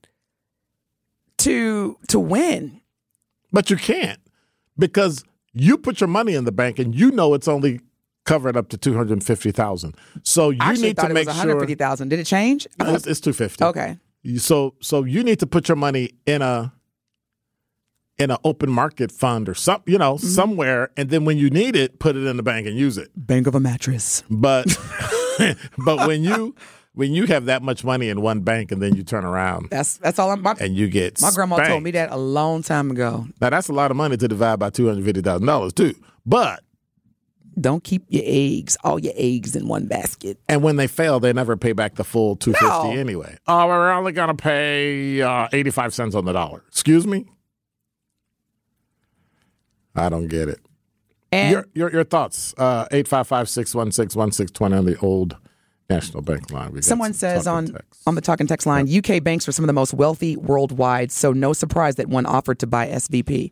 to to win.
But you can't because you put your money in the bank and you know it's only covered up to 250,000. So you
I
need to
it
make
was
sure
150,000. Did it change?
No, it's, it's 250.
Okay.
So so you need to put your money in a in an open market fund or some you know
Mm-hmm.
somewhere and then when you need it put it in the bank and use it.
Bank of a mattress.
But but when you when you have that much money in one bank and then you turn around
That's that's all I'm my,
and you get
my grandma told me that a long time ago.
Now that's a lot of money to divide by two hundred fifty thousand dollars too. But
Don't keep your eggs, all your eggs in one basket.
and when they fail, they never pay back the full two fifty
No.
anyway. Oh, we're only gonna pay uh, eighty five cents on the dollar. Excuse me. I don't get it.
And
Your your your thoughts? Uh, Eight five five six one six one six twenty on the old National Bank line. We got
Someone says on
text.
on the talking text line, UK banks are some of the most wealthy worldwide, so no surprise that one offered to buy SVB.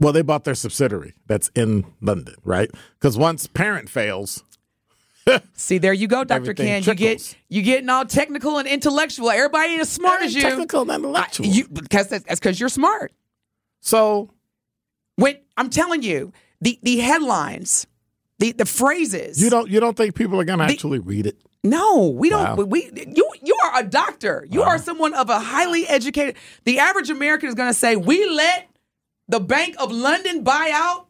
Well, they bought their subsidiary that's in London, right? Because once parent fails,
See, there you go, Dr. Ken. You get you getting all technical and intellectual. Everybody ain't as smart as you.
technical and intellectual.
You because that's because you're smart.
so
When I'm telling you, the the headlines, the the phrases.
you don't you don't think people are going to actually read it?
No, we don't. We you you are a doctor. You are someone of a highly educated. The average American is going to say we let the Bank of London buy out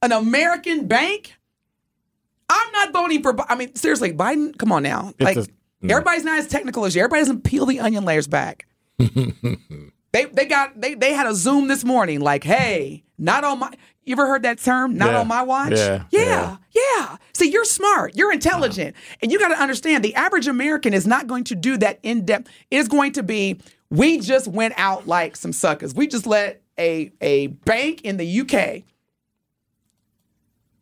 an American bank. I'm not voting for. I mean, seriously, Biden. Come on now.
It's
like
a- mm.
everybody's not as technical as you. Everybody doesn't peel the onion layers back. they they got they they had a Zoom this morning. Like, hey, not on my. You ever heard that term? Not
Yeah.
on my watch.
Yeah,
yeah, yeah. See, you're smart. You're intelligent, uh-huh. and you got to understand the average American is not going to do that in depth. It is going to be we just went out like some suckers. We just let a a bank in the UK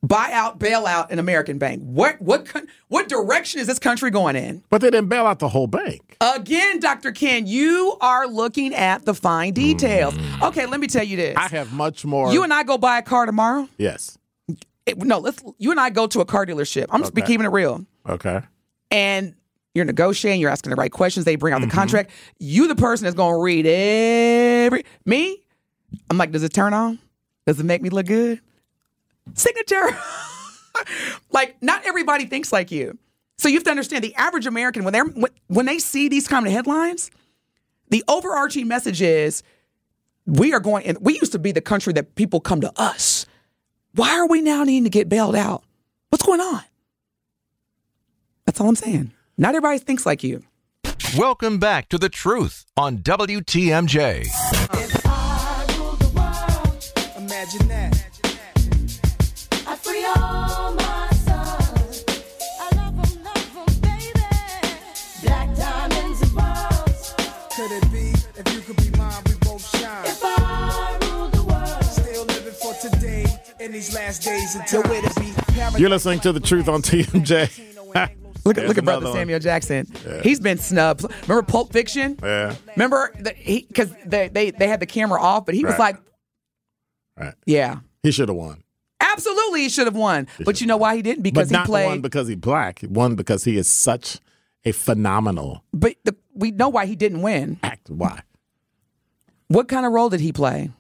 buy out, bail out an American bank. What what what direction is this country going in?
But they didn't bail out the whole bank.
Again, Dr. Ken, you are looking at the fine details. Mm. Okay, let me tell you this.
I have much more.
you and I go buy a car tomorrow.
yes.
It- no, let's. You and I go to a car dealership. I'm just
Okay.
keeping it real.
Okay.
and you're negotiating, you're asking the right questions, they bring out the mm-hmm. contract. You the person that's gonna read every me, I'm like, does it turn on? Does it make me look good? Signature. like, not everybody thinks like you. So you have to understand the average American, when they're when, when they see these kind of headlines, the overarching message is we are going and we used to be the country that people come to us. Why are we now needing to get bailed out? What's going on? That's all I'm saying. Not everybody thinks like you.
Welcome back to The Truth on WTMJ.
Imagine that.
I free all my sons. I love 'em, love 'em, baby. Black diamonds and pearls.
Could it be if you could be mine, we both shine?
If I the world.
You're listening to the truth on TMJ.
Look at
There's
look at brother
another one.
Samuel Jackson. He's been snubbed. Remember Pulp Fiction?
Yeah.
Remember the, he because they, they they had the camera off, but he was like,
Right.
yeah,
He should have won.
Absolutely, he should have won. But you know why he didn't? Because
But not
he played.
won because he's black. He won because he is such a phenomenal
but the, we know why he didn't win.
actor. Why?
What kind of role did he play?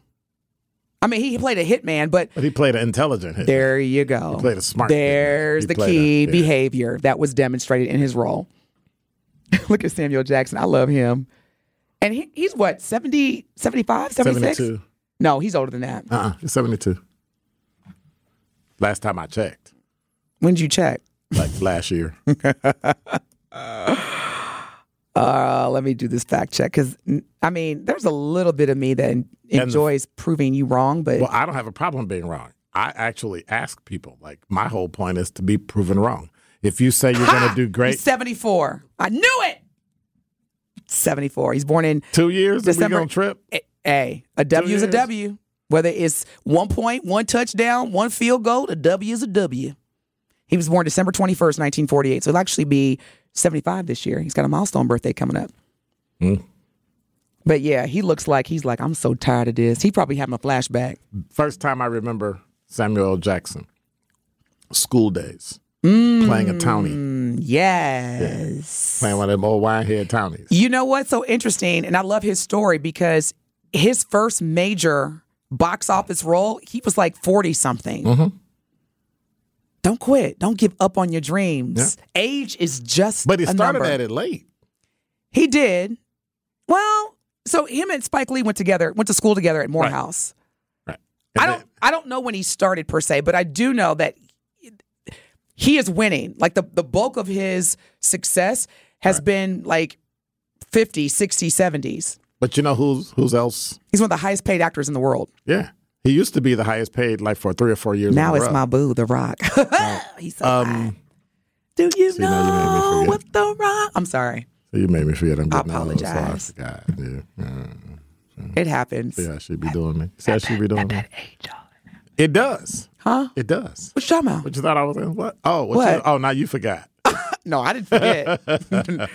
I mean, he played a hitman, but
But he played an intelligent hit.
there you go.
He played a smart
There's the key
a- yeah.
behavior that was demonstrated in his role. Look at Samuel Jackson. I love him. And he, he's what, 70, 75, 76?
72.
No, he's older than that.
Uh-uh. He's 72. Last time I checked,
When did you check?
like last year.
Uh, let me do this fact check because I mean, there's a little bit of me that enjoys proving you wrong, but
Well, I don't have a problem being wrong. I actually ask people. Like my whole point is to be proven wrong. If you say you're going to do great
74. I knew it. 74. He's born in
two years, and we
December-
to trip.
A- A. A W is a. W. Whether it's one point, one touchdown, one field goal, a W is a W. He was born December 21st, 1948. So he'll actually be 75 this year. He's got a milestone birthday coming up.
Hmm.
But yeah, he looks like he's like, I'm so tired of this. He probably having a flashback.
First time I remember Samuel L. Jackson, School Daze, playing a townie,
Mm, yes.
playing one of them old winehead townies.
You know what's so interesting? And I love his story because his first major box office role, he was like 40 something.
Mm-hmm.
Don't quit. Don't give up on your dreams. Age is just
But he started
number.
at it late.
He did. Well, so him and Spike Lee went together, went to school together at Morehouse.
Right.
I don't I don't know when he started per se, but I do know that he is winning. Like the, the bulk of his success has been like 50, 60, 70s.
But you know who's who's else?
He's one of the highest paid actors in the world.
Yeah, he used to be the highest paid, like for three or four years.
Now it's
row.
my boo, The Rock. He's so high.
Um,
Do you
see, now you
know what The Rock? I'm sorry.
you made me forget. I'm
I
getting old, so I
apologize.
Yeah, yeah.
It happens.
See how she be doing me. See how she be doing me.
Age, y'all.
It does.
Huh?
It does.
What you talking about?
But you thought I was in what? Oh, what?
What?
You, oh, now you forgot.
No, I didn't forget.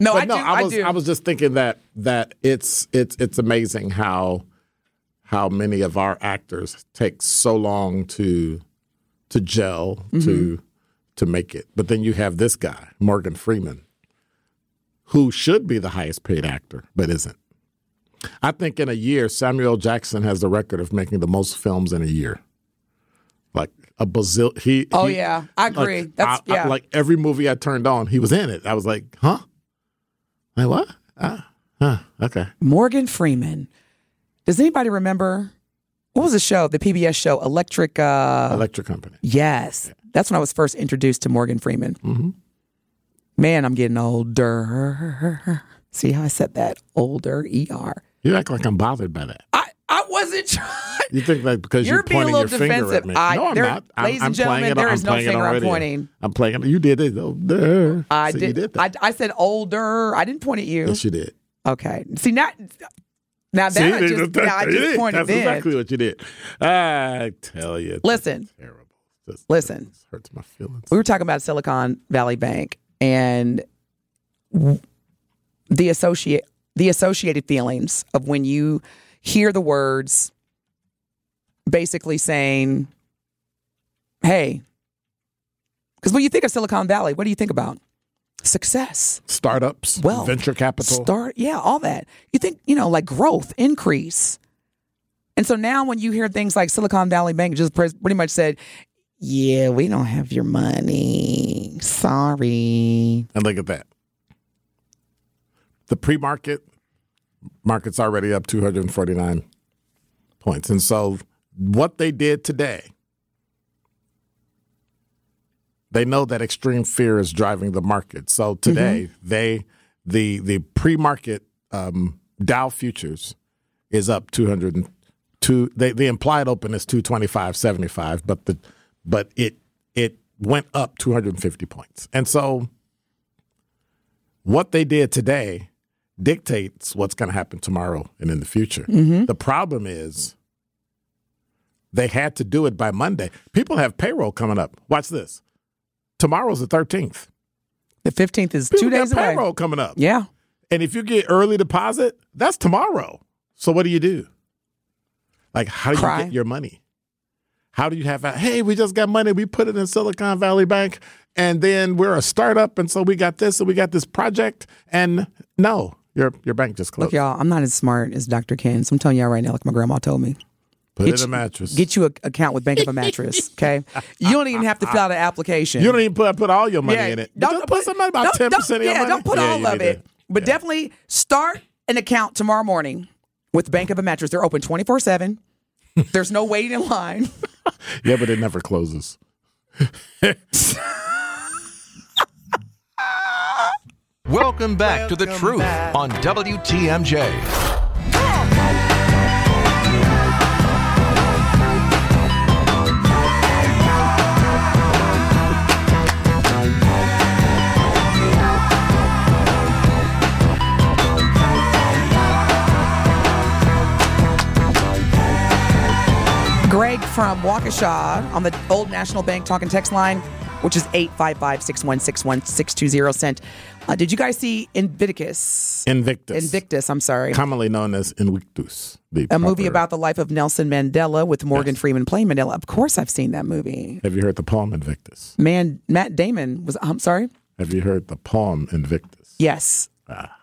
no,
But
I
no,
do.
I was
do.
I was just thinking that that it's it's it's amazing how how many of our actors take so long to to gel
Mm-hmm.
to to make it. But then you have this guy, Morgan Freeman, who should be the highest paid actor, but isn't. I think in a year, Samuel Jackson has the record of making the most films in a year. Like a bazil. He.
Oh,
he-
yeah. I agree.
Like,
That's-
I- I-
yeah.
like every movie I turned on, he was in it. I was like, huh? Like what? Ah, huh? Okay.
Morgan Freeman. Does anybody remember what was the show? The PBS show Electric. Uh,
Electric Company.
yes, that's when I was first introduced to Morgan Freeman.
Mm-hmm.
Man, I'm getting older. See how I said that? Older. Er.
You act like I'm bothered by that.
I wasn't trying.
You think like because
You're
you're, pointing
little
your finger at me?
I-
no, I'm
there-
not. I'm,
ladies and
I'm
gentlemen,
playing it,
there
I'm
is no finger I'm pointing.
I'm playing. You did it. There.
I
See,
did.
Did.
I, I said older. I didn't point at you.
yes, you did.
Okay. See now. Now that
See,
I just, now I just pointed
That's
then.
exactly what you did. I tell you.
Listen.
Terrible. Just,
Listen.
This hurts my feelings.
we were talking about Silicon Valley Bank and the associate the associated feelings of when you hear the words basically saying, "Hey," because when you think of Silicon Valley, what do you think about? Success,
Startups,
well,
venture capital.
start, yeah, all that. You think you know, like growth, increase. And so now, when you hear things like Silicon Valley Bank, just pretty much said, "Yeah, we don't have your money. Sorry."
And look at that. The pre market, market's already up 249 points. And so what they did today, they know that extreme fear is driving the market. So today, they the the pre market um, Dow futures is up 202. They, the implied open is 225.75, but the but it it went up 250 points. And so what they did today dictates what's going to happen tomorrow and in the future. Mm-hmm. The problem is they had to do it by Monday. People have payroll coming up. Watch this. Tomorrow's the 13th.
The fifteenth is
People
two days away.
payroll coming up.
Yeah,
And if you get early deposit, that's tomorrow. So what do you do? Like, how do
Cry.
you get your money? How do you have? A, hey, we just got money. We put it in Silicon Valley Bank, and then we're a startup, and so we got this, and we got this project. And no, your your bank just closed.
look, y'all. I'm not as smart as Dr. Ken. So I'm telling y'all right now, like my grandma told me.
put
get
it in a mattress.
Get you an account with Bank of a Mattress. Okay, you don't even have to fill out an application.
you don't even put put all your money in it. But just put something about
don't-
ten percent. of your
yeah,
money.
don't put
Yeah,
all of it,
to-
but
yeah.
definitely start an account tomorrow morning with Bank of a Mattress. They're open 24 seven. There's no waiting in line.
Yeah, but it never closes.
Welcome back to the truth on WTMJ.
Greg from Waukesha on the Old National Bank talking text line, which is 855 616 1620 sent. Uh, did you guys see Invictus?
Invictus,
Invictus, I'm sorry.
commonly known as Invictus, the
A movie
proper-
about the life of Nelson Mandela with Morgan Freeman playing Mandela. Of course, I've seen that movie.
Have you heard the poem Invictus?
Man, Matt Damon was. I'm sorry.
Have you heard the poem Invictus?
Yes, Ah,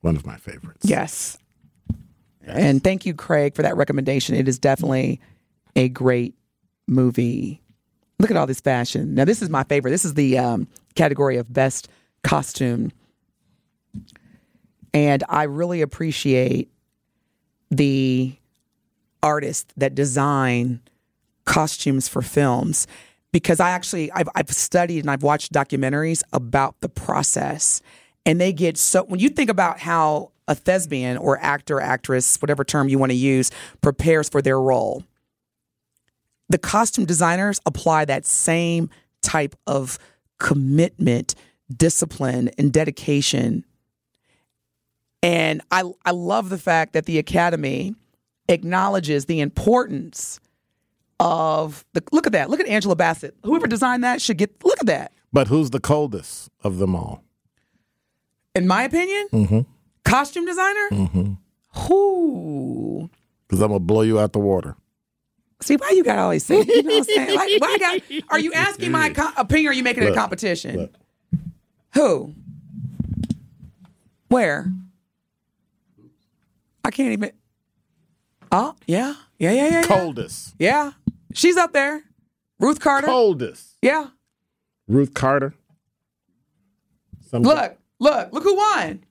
One of my favorites.
yes. And thank you, Craig, for that recommendation. It is definitely a great movie. Look at all this fashion. Now, this is my favorite. This is the um, category of best costume, and I really appreciate the artists that design costumes for films because I actually I've, I've studied and I've watched documentaries about the process and they get so when you think about how a thespian or actor actress whatever term you want to use prepares for their role the costume designers apply that same type of commitment discipline and dedication and I I love the fact that the academy acknowledges the importance of the look at that. Look at Angela Bassett. Whoever designed that should get look at that.
But who's the coldest of them all?
In my opinion,
Mm-hmm.
costume designer. Who?
Because I'm gonna blow you out the water.
See why you got to always say? You know what I'm saying? Like, why got? Are you asking my co- opinion? Or are you making it a
Look,
competition?
look.
Who? Where? I can't even. Oh yeah, yeah, yeah, yeah, yeah.
Coldest.
Yeah, she's up there. Ruth Carter.
coldest.
Yeah.
Ruth Carter. Some
Look, look, look who won.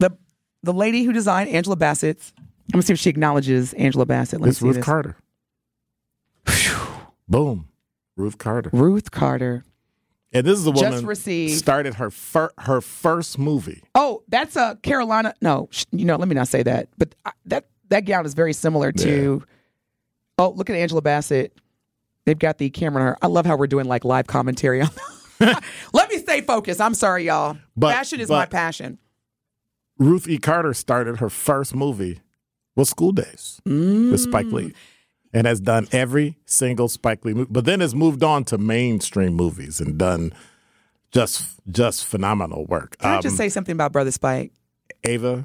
The the lady who designed Angela Bassett's. I'm gonna see if she acknowledges Angela Bassett. Let me
It's
see
Ruth
this.
Carter. Boom. Ruth Carter.
Ruth Carter.
And this is the a
Just received-
started her fir- her first movie.
Oh, that's a Carolina. No, sh- you know, let me not say that. But I- that that gown is very similar to. Oh, look at Angela Bassett. They've got the camera on her. I love how we're doing like live commentary on. let me stay focused. I'm sorry, y'all.
But-
Fashion is my passion.
Ruth E. Carter started her first movie with School Daze with Spike Lee. And has done every single Spike Lee movie, but then has moved on to mainstream movies and done just just phenomenal work.
Can I
Um,
just say something about Brother Spike?
Ava,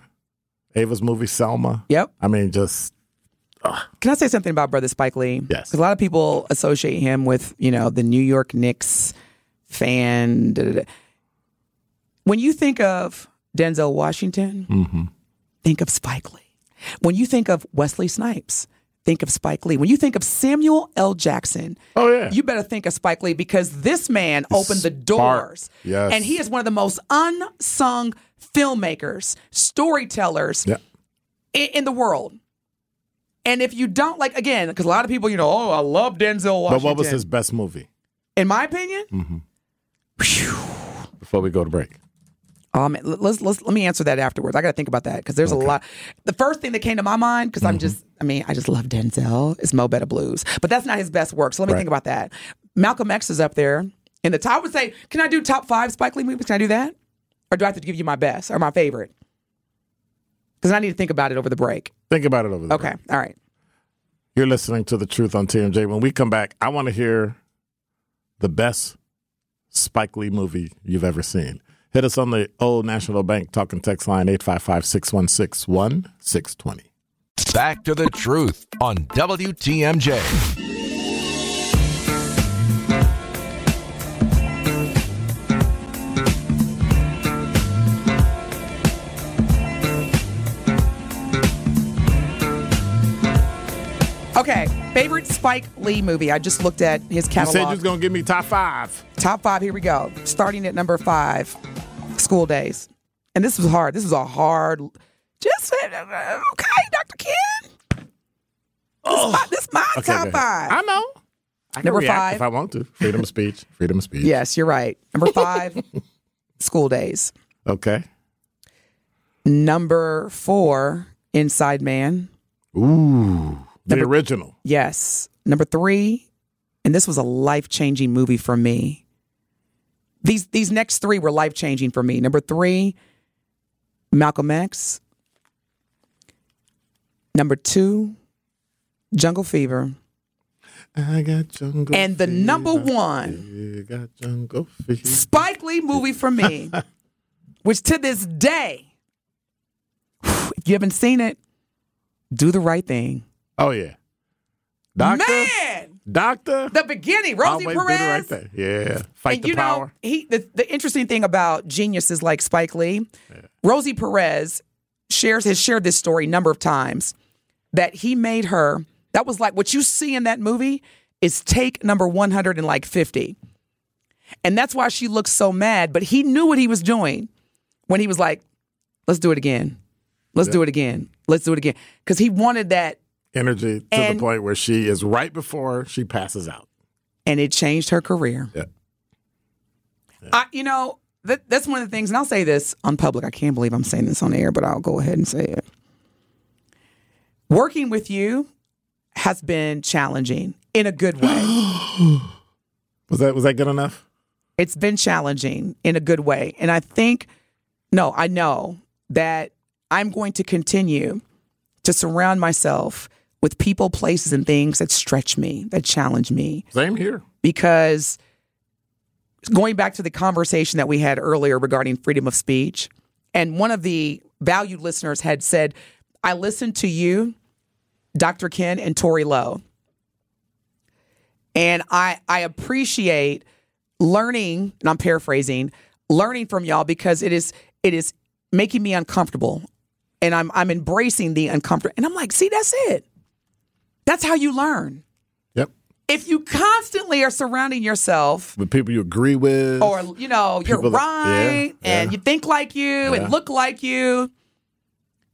Ava's movie Selma.
Yep.
I mean, just
Can I say something about Brother Spike Lee?
Yes.
a lot of people associate him with, you know, the New York Knicks fan. da, da, da. When you think of Denzel Washington,
Mm-hmm.
think of Spike Lee. When you think of Wesley Snipes, think of Spike Lee. When you think of Samuel L. Jackson,
oh yeah,
you better think of Spike Lee because this man opened the doors.
Yes.
And he is one of the most unsung filmmakers, storytellers
yeah.
in, in the world. And if you don't like, again, because a lot of people, you know, oh, I love Denzel Washington.
But what was his best movie?
In my opinion, mm-hmm.
Before we go to break,
um, let's, let's let me answer that afterwards. I got to think about that because there's a lot. The first thing that came to my mind because I'm just, I mean, I just love Denzel is Mo Better Blues, but that's not his best work. So let me
Right.
think about that. Malcolm X is up there in the top. I would say, can I do top five Spike Lee movies? Can I do that, or do I have to give you my best or my favorite? Because I need to think about it over the break.
think about it over there.
Okay, all right.
You're listening to the Truth on TMJ. When we come back, I want to hear the best Spike Lee movie you've ever seen. Hit us on the Old National Bank talking text line 855 616 1620.
Back to the truth on WTMJ.
Okay, favorite Spike Lee movie. I just looked at his catalog.
You said you was going to give me top five.
Top five. Here we go. Starting at number five, School Daze. And this was hard. This is a hard. Just uh, okay, Dr. Ken. This is my, this is my
Okay,
top five.
I know. I
Number five.
If I want to. Freedom of speech. Freedom of speech.
Yes, you're right. Number five, School Daze.
Okay.
Number four, Inside Man.
Ooh. The
Number-
original.
Yes. Number three, and this was a life changing movie for me. These these next three were life changing for me. Number three, Malcolm X. Number two, Jungle Fever.
I got jungle.
And the number one
You got jungle fever.
Spike Lee movie for me, which to this day, if you haven't seen it, do the right thing.
Oh yeah. Doctor.
Man,
Doctor.
the beginning, Rosie Perez.
right thing. Yeah. Fight
and
the
you
power.
know, he the, the interesting thing about geniuses like Spike Lee, Rosie Perez shares has shared this story a number of times that he made her. That was like what you see in that movie is take number one hundred and like fifty, and that's why she looks so mad. But he knew what he was doing when he was like, "Let's do it again, let's do it again, let's do it again," because he wanted that,
Energy to
And-
the point where she is right before she passes out.
and it changed her career.
Yeah.
I, you know, that, that's one of the things, and I'll say this on public. I can't believe I'm saying this on air, but I'll go ahead and say it. Working with you has been challenging in a good way.
Was that was that good enough?
it's been challenging in a good way. And I think, no, I know that I'm going to continue to surround myself with people, places, and things that stretch me, that challenge me.
Same here.
because going back to the conversation that we had earlier regarding freedom of speech, and one of the valued listeners had said, I listened to you, Dr. Ken, and Tori Lowe. And I, I appreciate learning, and I'm paraphrasing, learning from y'all because it is it is making me uncomfortable. And I'm I'm embracing the uncomfortable. And I'm like, see, that's it. That's how you learn
Yep.
if you constantly are surrounding yourself
with people you agree with.
or you know you're
People that-
right
yeah,
and
yeah.
you think like you
Yeah.
and look like you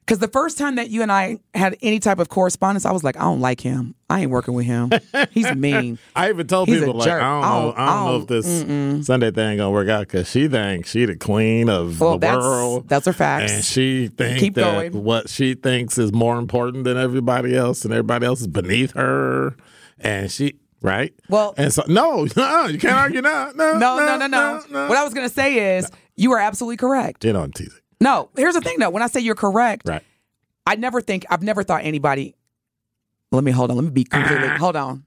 because the first time that you and i had any type of correspondence i was like i don't like him i ain't working with him he's mean
I even told
He's
people like
jerk.
I don't
I
know,
don't-
I don't
I
know if this Sunday thing gonna work out because she thinks she the queen of
well
the
that's
world.
that's her facts
and she thinks
Keep
that
going.
what she thinks is more important than everybody else, and everybody else is beneath her. And she, right?
Well-
and so no, no, you can't argue now. No,
no no no no,
no.
what i was going to say is you are absolutely correct
You know, I'm teasing.
No here's the thing though when i say you're correct
Right.
i never think i've never thought anybody let me hold on let me be completely hold on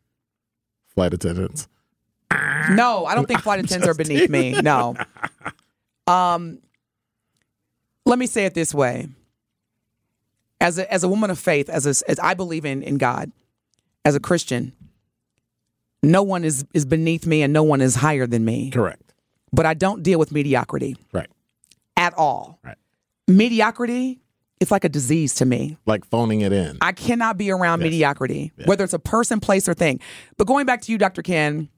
Flight attendants.
No, I don't think flight attendants are beneath me. No. Um, let me say it this way: as a as a woman of faith, as a, as I believe in in God, as a Christian, no one is is beneath me and no one is higher than me.
Correct.
But I don't deal with mediocrity
Right.
at all.
Right.
Mediocrity, it's like a disease to me.
Like phoning it in.
I cannot be around mediocrity, whether it's a person, place, or thing. But going back to you, Dr. Ken.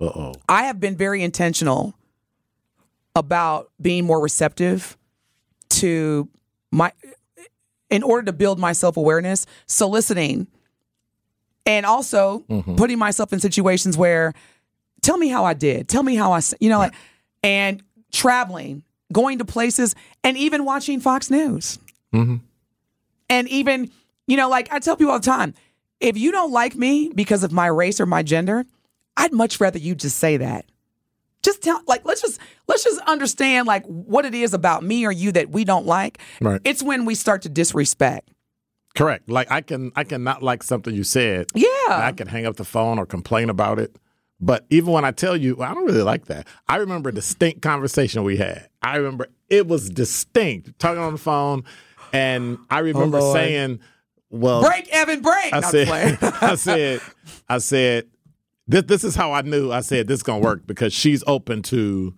Uh oh.
I have been very intentional about being more receptive to my in order to build my self-awareness, soliciting and also putting myself in situations where tell me how I did. Tell me how I, you know like and traveling, going to places and even watching Fox News. Mm-hmm. And even you know like I tell people all the time, if you don't like me because of my race or my gender, I'd much rather you just say that. Just tell like let's just let's just understand like what it is about me or you that we don't like.
Right.
It's when we start to disrespect.
Correct. Like I can I can not like something you said.
Yeah.
I can hang up the phone or complain about it. But even when I tell you, well, I don't really like that. I remember a mm-hmm. distinct conversation we had. I remember it was distinct talking on the phone, and I oh, remember
Lord.
saying, "Well,
Break, Evan, break.
I said. I said, I said, this, this is how I knew. I said this is gonna work because she's open to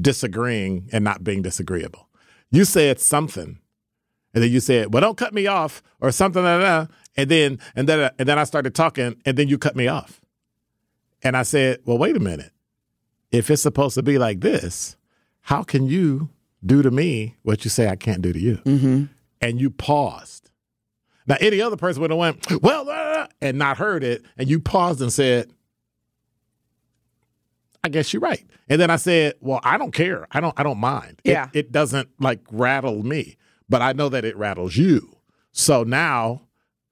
disagreeing and not being disagreeable. You said something, and then you said, "Well, don't cut me off," or something like that. And then, and then, and then I started talking, and then you cut me off. And I said, "Well, wait a minute. If it's supposed to be like this, how can you do to me what you say I can't do to you?" Mm-hmm. And you paused. Now, any other person would have went, well, uh, and not heard it, and you paused and said, I guess you're right. And then I said, well, I don't care. I don't I don't mind. It-
Yeah.
It, doesn't like rattle me, but I know that it rattles you. So now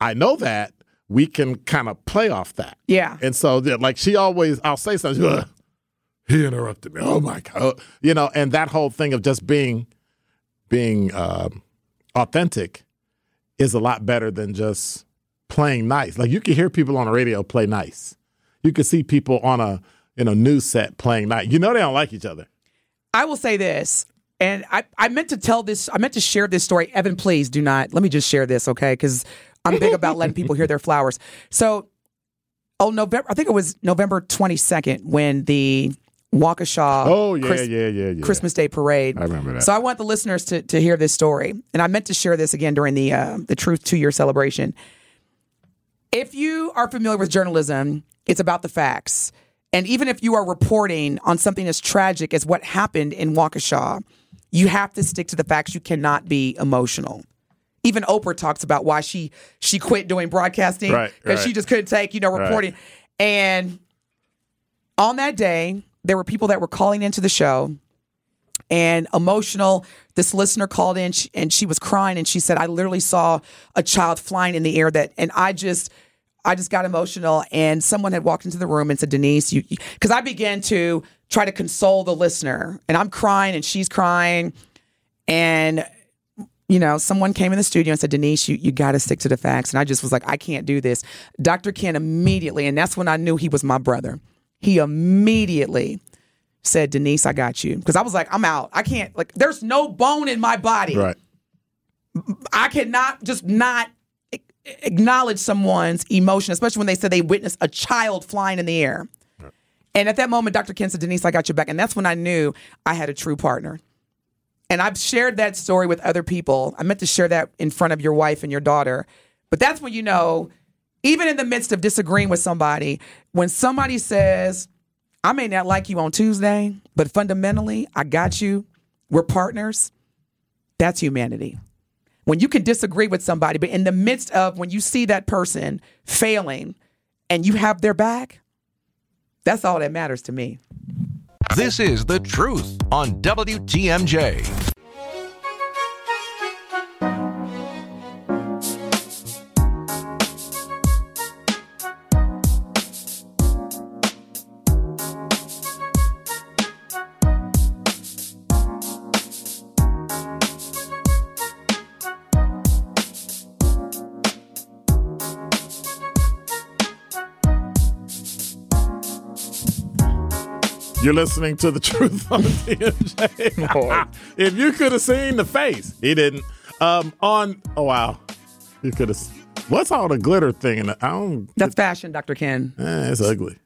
I know that we can kind of play off that.
Yeah.
And so like she always I'll say something, "Ugh, he interrupted me. Oh my God. You know, and that whole thing of just being being um, authentic is a lot better than just playing nice. Like you can hear people on the radio play nice. You can see people on a in a news set playing nice. You know they don't like each other.
I will say this, and I, I meant to tell this, I meant to share this story. Evan, please do not, let me just share this, okay? Because I'm big about letting people hear their flowers. So, oh, November, I think it was November 22nd when the Waukesha
Oh yeah,
Chris-
yeah, yeah, yeah.
Christmas Day parade.
I remember that.
So I want the listeners to, to hear this story, and I meant to share this again during the uh, the Truth Two Year celebration. If you are familiar with journalism, it's about the facts, and even if you are reporting on something as tragic as what happened in Waukesha, you have to stick to the facts. You cannot be emotional. Even Oprah talks about why she she quit doing broadcasting
Right,
because she just couldn't take you know reporting. And on that day, there were people that were calling into the show and emotional. This listener called in and she was crying and she said, I literally saw a child flying in the air that, and I just, I just got emotional. And someone had walked into the room and said, Denise, you, because I began to try to console the listener and I'm crying and she's crying. And, you know, someone came in the studio and said, Denise, you, you got to stick to the facts. And I just was like, I can't do this. Dr. Ken immediately, and that's when I knew he was my brother. He immediately said, Denise, I got you. Because I was like, I'm out. I can't, like, there's no bone in my body.
Right.
I cannot just not acknowledge someone's emotion, especially when they said they witnessed a child flying in the air. And at that moment, Dr. Ken said, Denise, I got your back. And that's when I knew I had a true partner. And I've shared that story with other people. I meant to share that in front of your wife and your daughter. But that's when you know, even in the midst of disagreeing with somebody, when somebody says, I may not like you on Tuesday, but fundamentally, I got you, we're partners, that's humanity. When you can disagree with somebody, but in the midst of when you see that person failing and you have their back, that's all that matters to me.
This is The Truth on WTMJ.
You're listening to the truth on TMJ. if you could have seen the face, he didn't. Um, on oh wow, you could have. What's all the glitter thing? In the, I don't.
That's fashion, Dr. Ken.
Eh, it's ugly.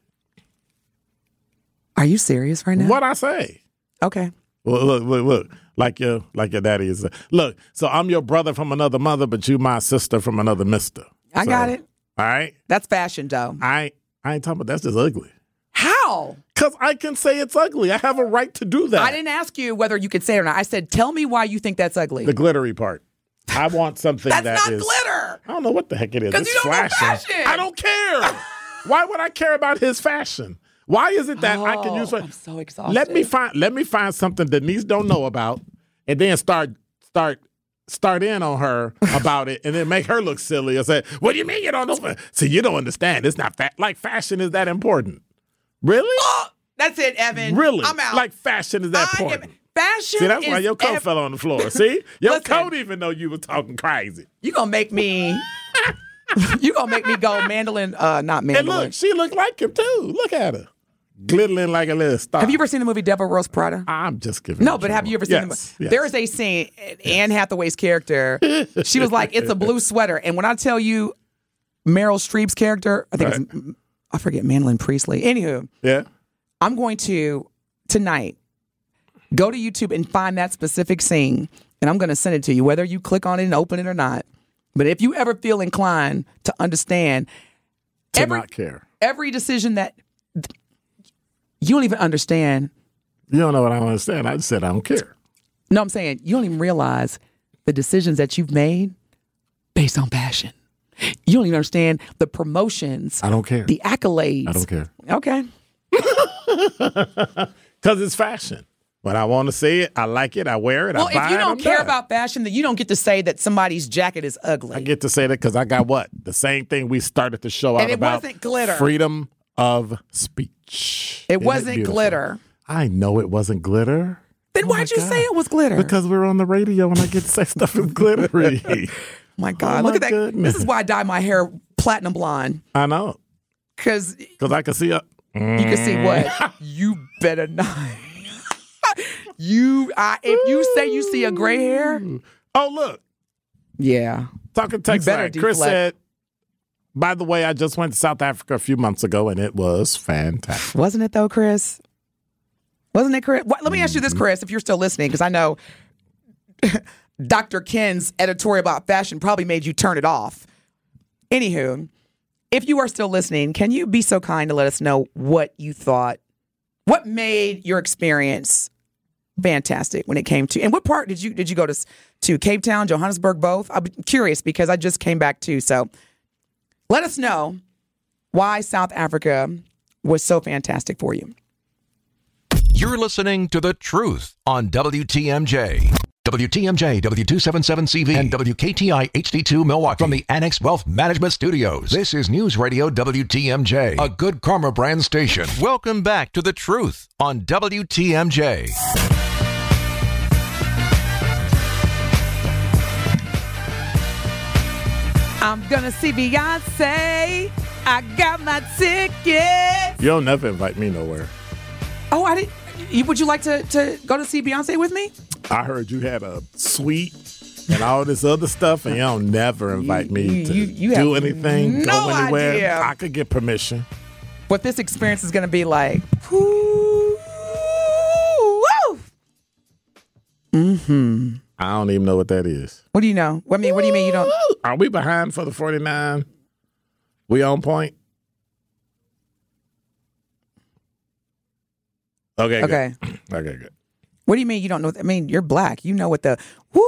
Are you serious right now?
What I say?
Okay.
Well, look, look, look. Like your like your daddy is. Look, so I'm your brother from another mother, but you my sister from another mister.
I
So,
got it.
All right.
That's fashion, though.
I I ain't talking about that's just ugly.
How?
Cause I can say it's ugly. I have a right to do that.
I didn't ask you whether you could say it or not. I said, tell me why you think that's ugly.
The glittery part. I want something
that's
that
not
is-
glitter.
I don't know what the heck it is. It's
you don't
flashing.
fashion.
I don't care. Why would I care about his fashion? Why is it that I can
Oh,
use?
I'm so exhausted.
Let me find. Let me find something Denise don't know about, and then start start start in on her about it, and then make her look silly and say, "What do you mean you don't know?" fa-" See, you don't understand. It's not fa- like fashion is that important. Really?
That's it, Evan.
really?
I'm out.
Like fashion is that
I am- fashion.
See, that's why your coat
ev-
fell on the floor. See, your
Listen.
coat even though you were talking crazy.
You gonna make me? you gonna make me go mandolin? Uh, not mandolin.
And look, she looked like him too. Look at her, glittering like a little star.
have you ever seen the movie Devil Wears Prada?
I'm just giving.
No, but have you ever seen
yes,
the
yes.
There is a scene. Anne Hathaway's character. She was like, "It's a blue sweater," and when I tell you, Meryl Streep's character, I think it's, I forget Mandolin Priestly. Anywho,
Yeah.
I'm going to tonight go to YouTube and find that specific scene, and I'm going to send it to you, whether you click on it and open it or not. But if you ever feel inclined to understand
To
every
not care.
every decision that you don't even understand.
You don't know what I don't understand. I said I don't care.
No, I'm saying you don't even realize the decisions that you've made based on passion. You don't even understand the promotions,
I don't care.
the accolades.
I don't care
Okay.
because it's fashion. But I want to see it, I like it. I wear it.
Well,
I buy
if you don't
I'm
care
done.
about fashion, then you don't get to say that somebody's jacket is ugly.
I get to say that because I got what the same thing we started the show out
And it
about.
wasn't glitter.
Freedom of speech.
it
Isn't
wasn't
beautiful?
glitter.
I know it wasn't glitter.
Then
Oh
why'd you
God.
say it was glitter?
Because we're on the radio and I get to say stuff is glittery.
oh my God,
Oh
look
my
at that.
goodness.
This is why I dye my hair platinum blonde
I know.
because
Because I can see a.
you can see what you better not. you, I, if you say you see a gray hair,
Oh, look.
yeah,
Talking text
better
line. Chris said, by the way, I just went to South Africa a few months ago and it was fantastic.
wasn't it though, Chris? Wasn't it, Chris? What, let me ask you
Mm-hmm.
this, Chris, if you're still listening, because I know Dr. Ken's editorial about fashion probably made you turn it off. Anywho, if you are still listening, can you be so kind to let us know what you thought, what made your experience fantastic when it came to, and what part did you did you go to to Cape Town, Johannesburg, both? I'm curious because I just came back too. So let us know why South Africa was so fantastic for you.
You're listening to The Truth on WTMJ. WTMJ, W277CV, and WKTI HD2 Milwaukee from the Annex Wealth Management Studios. This is News Radio WTMJ, a good karma brand station. Welcome back to The Truth on WTMJ.
I'm gonna see Beyonce. I got my ticket.
You'll never invite me nowhere.
Oh, I didn't. Would you like to, to go to see Beyonce with me?
I heard you had a suite and all this other stuff, and you don't never invite me to
you- you
do anything,
no
go anywhere.
idea.
I could get permission.
What this experience is gonna be like? Woo! Woo!
I don't even know what that is.
What do you know? What I mean? What do you mean you don't?
Are we behind for the 49? We on point? Okay. good.
Okay.
Okay, good.
What do you mean you don't know? I mean, you're black. You know what the woo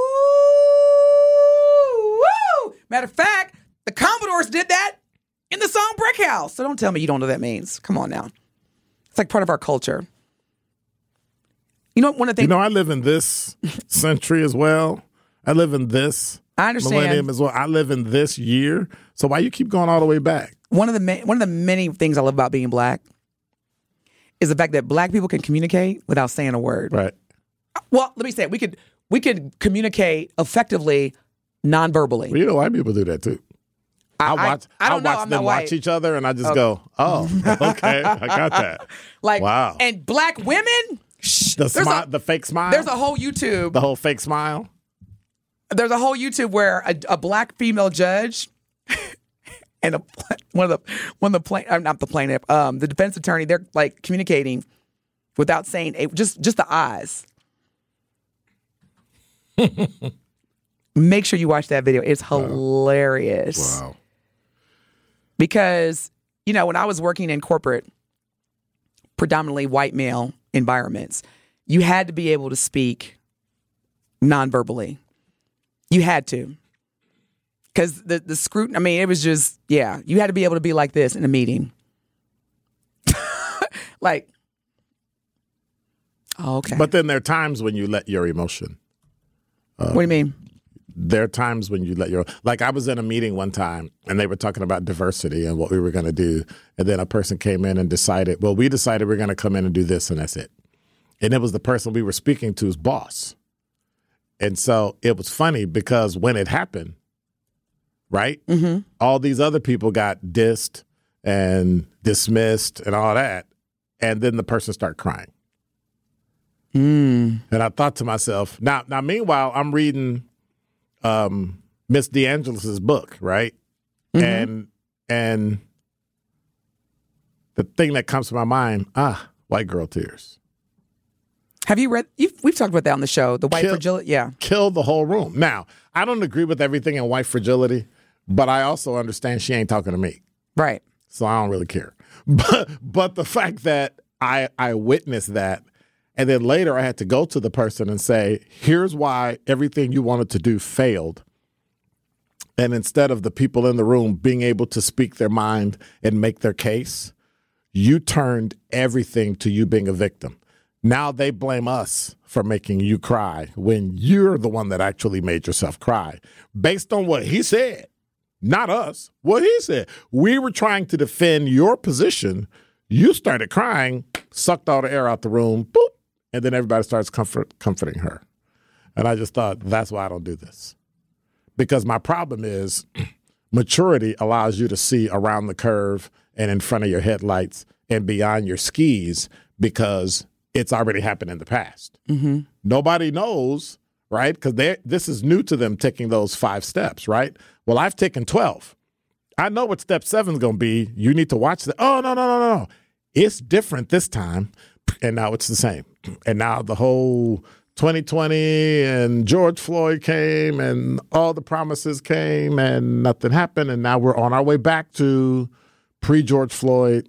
woo. Matter of fact, the Commodores did that in the song Brick House. So don't tell me you don't know what that means. Come on now. It's like part of our culture. You know, one of the
You know, I live in this century as well. I live in this
I understand.
millennium as well. I live in this year. So why you keep going all the way back?
one of the ma- one of the many things I love about being black is the fact that black people can communicate without saying a word.
Right.
Well, let me say it. we could we could communicate effectively non-verbally.
Well, you know, white people do that too. I,
I-
watch.
I don't know.
watch
I'm
them watch each other, and I just go, "Oh, okay, I got that."
Like
Wow.
and black women. Shh,
The smile,
a,
the fake smile,
there's a whole YouTube.
the whole fake smile.
there's a whole YouTube where a, a black female judge and a, one of the one of the plain uh, not the plaintiff, um, the defense attorney, they're like communicating without saying a, just just the eyes. Make sure you watch that video. It's hilarious
Wow.
because you know when I was working in corporate, predominantly white male environments, you had to be able to speak non-verbally. You had to. Because the, the scrutiny, I mean, it was just, yeah, you had to be able to be like this in a meeting. like, oh, okay.
But then there are times when you let your emotion.
What do you mean?
There are times when you let your like. I was in a meeting one time, and they were talking about diversity and what we were going to do, and then a person came in and decided, well, we decided we're going to come in and do this, and that's it. And it was the person we were speaking to's boss. And so it was funny because when it happened, right? Mm-hmm. All these other people got dissed and dismissed and all that. And then the person started crying. And I thought to myself, now, now, meanwhile, I'm reading um, Miss DiAngelo's book, right? And and the thing that comes to my mind, ah, white girl tears.
Have you read? You've, we've talked about that on the show. The white
Kill-
fragility. Yeah.
killed the whole room. Now, I don't agree with everything in white fragility, but I also understand she ain't talking to me.
Right.
So I don't really care. But but the fact that I I witnessed that and then later I had to go to the person and say, "Here's why everything you wanted to do failed." And instead of the people in the room being able to speak their mind and make their case, you turned everything to you being a victim. Now they blame us for making you cry when you're the one that actually made yourself cry based on what he said, not us. What he said. We were trying to defend your position. You started crying, sucked all the air out the room, boop, and then everybody starts comfort, comforting her. And I just thought, that's why I don't do this. Because my problem is maturity allows you to see around the curve and in front of your headlights and beyond your skis because it's already happened in the past. Mm-hmm. Nobody knows, right? Because this is new to them taking those five steps, right? Well, I've taken 12. I know what step seven is going to be. You need to watch the. Oh, no, no, no, no, no. It's different this time. And now it's the same. And now the whole 2020 and George Floyd came and all the promises came and nothing happened. And now we're on our way back to pre George Floyd.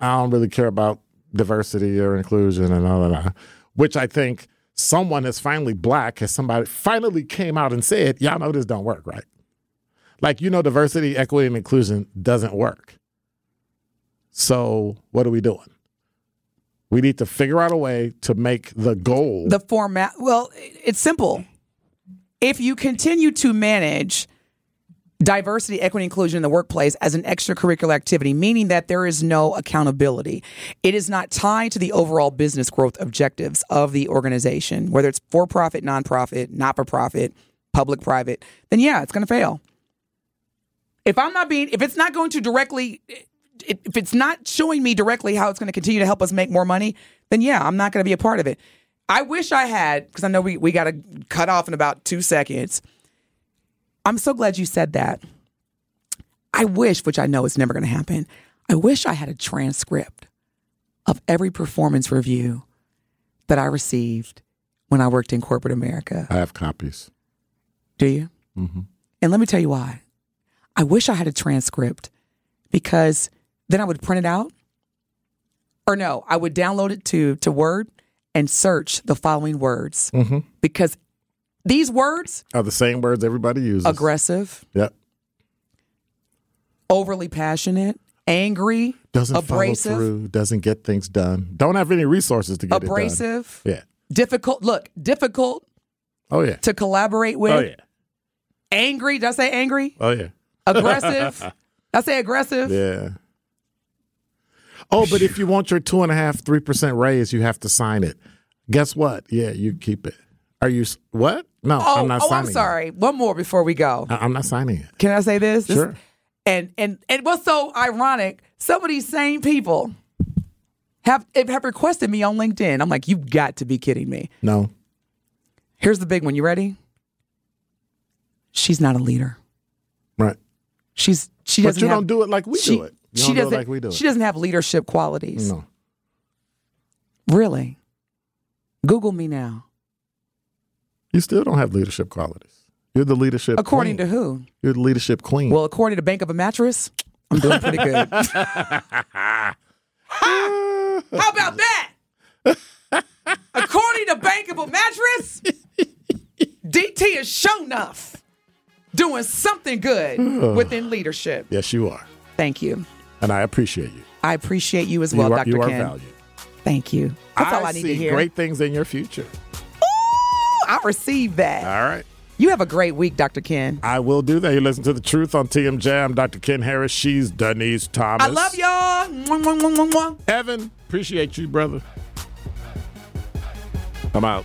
I don't really care about diversity or inclusion and all that, which I think someone is finally black, has somebody finally came out and said, y'all know this don't work, right? Like, you know, diversity, equity, and inclusion doesn't work. So what are we doing? We need to figure out a way to make the goal.
the format well it's simple if you continue to manage diversity equity inclusion in the workplace as an extracurricular activity meaning that there is no accountability it is not tied to the overall business growth objectives of the organization whether it's for profit nonprofit not for profit public private then yeah it's going to fail if i'm not being if it's not going to directly if it's not showing me directly how it's going to continue to help us make more money, then yeah, I'm not going to be a part of it. I wish I had, because I know we, we got to cut off in about two seconds. I'm so glad you said that. I wish, which I know is never going to happen, I wish I had a transcript of every performance review that I received when I worked in corporate America.
I have copies.
Do you? Mm-hmm. And let me tell you why. I wish I had a transcript because then I would print it out. Or no, I would download it to to Word and search the following words
Mm-hmm.
because these words
Are the same words everybody uses.
aggressive,
Yep.
overly passionate, angry,
Doesn't
abrasive,
follow through. Doesn't get things done. Don't have any resources to get
abrasive,
it done. Abrasive. Yeah.
difficult. Look, difficult
Oh yeah.
to collaborate with.
Oh yeah.
Angry. Did I say angry?
Oh yeah.
Aggressive. I say aggressive.
Yeah. Oh, but if you want your two and a half, three percent raise, you have to sign it. Guess what? Yeah, you keep it. Are you what? No,
oh, oh,
I'm not signing it.
oh,
signing.
I'm
it.
sorry. One more before we go.
I- I'm not signing it.
Can I say this? This-
Sure.
And and and what's so ironic? Some of these same people have have requested me on LinkedIn. I'm like, you've got to be kidding me.
No.
Here's the big one. You ready? She's not a leader.
Right.
She's she doesn't.
But you
have,
don't do it like we
she,
do it. You
she
do
doesn't.
like we do.
She doesn't have leadership qualities.
No.
Really? Google me now.
You still don't have leadership qualities. You're the leadership.
According
queen.
to who?
You're the leadership queen.
Well, according to Bank of a Mattress, I'm doing pretty good. How about that? According to Bank of a Mattress, DT is show enough doing something good within leadership.
yes, you are,
Thank you.
And I appreciate you.
I appreciate you as well,
you are,
Dr.
you are
Ken.
valued.
Thank you. That's all I need
see
to hear.
great things in your future.
Ooh, I received that.
All right.
You have a great week, Dr. Ken.
I will do that. You listen to the truth on TMJ. I'm Dr. Ken Harris. She's Denise Thomas.
I love y'all. Mwah, mwah, mwah.
Evan, appreciate you, brother. I'm out.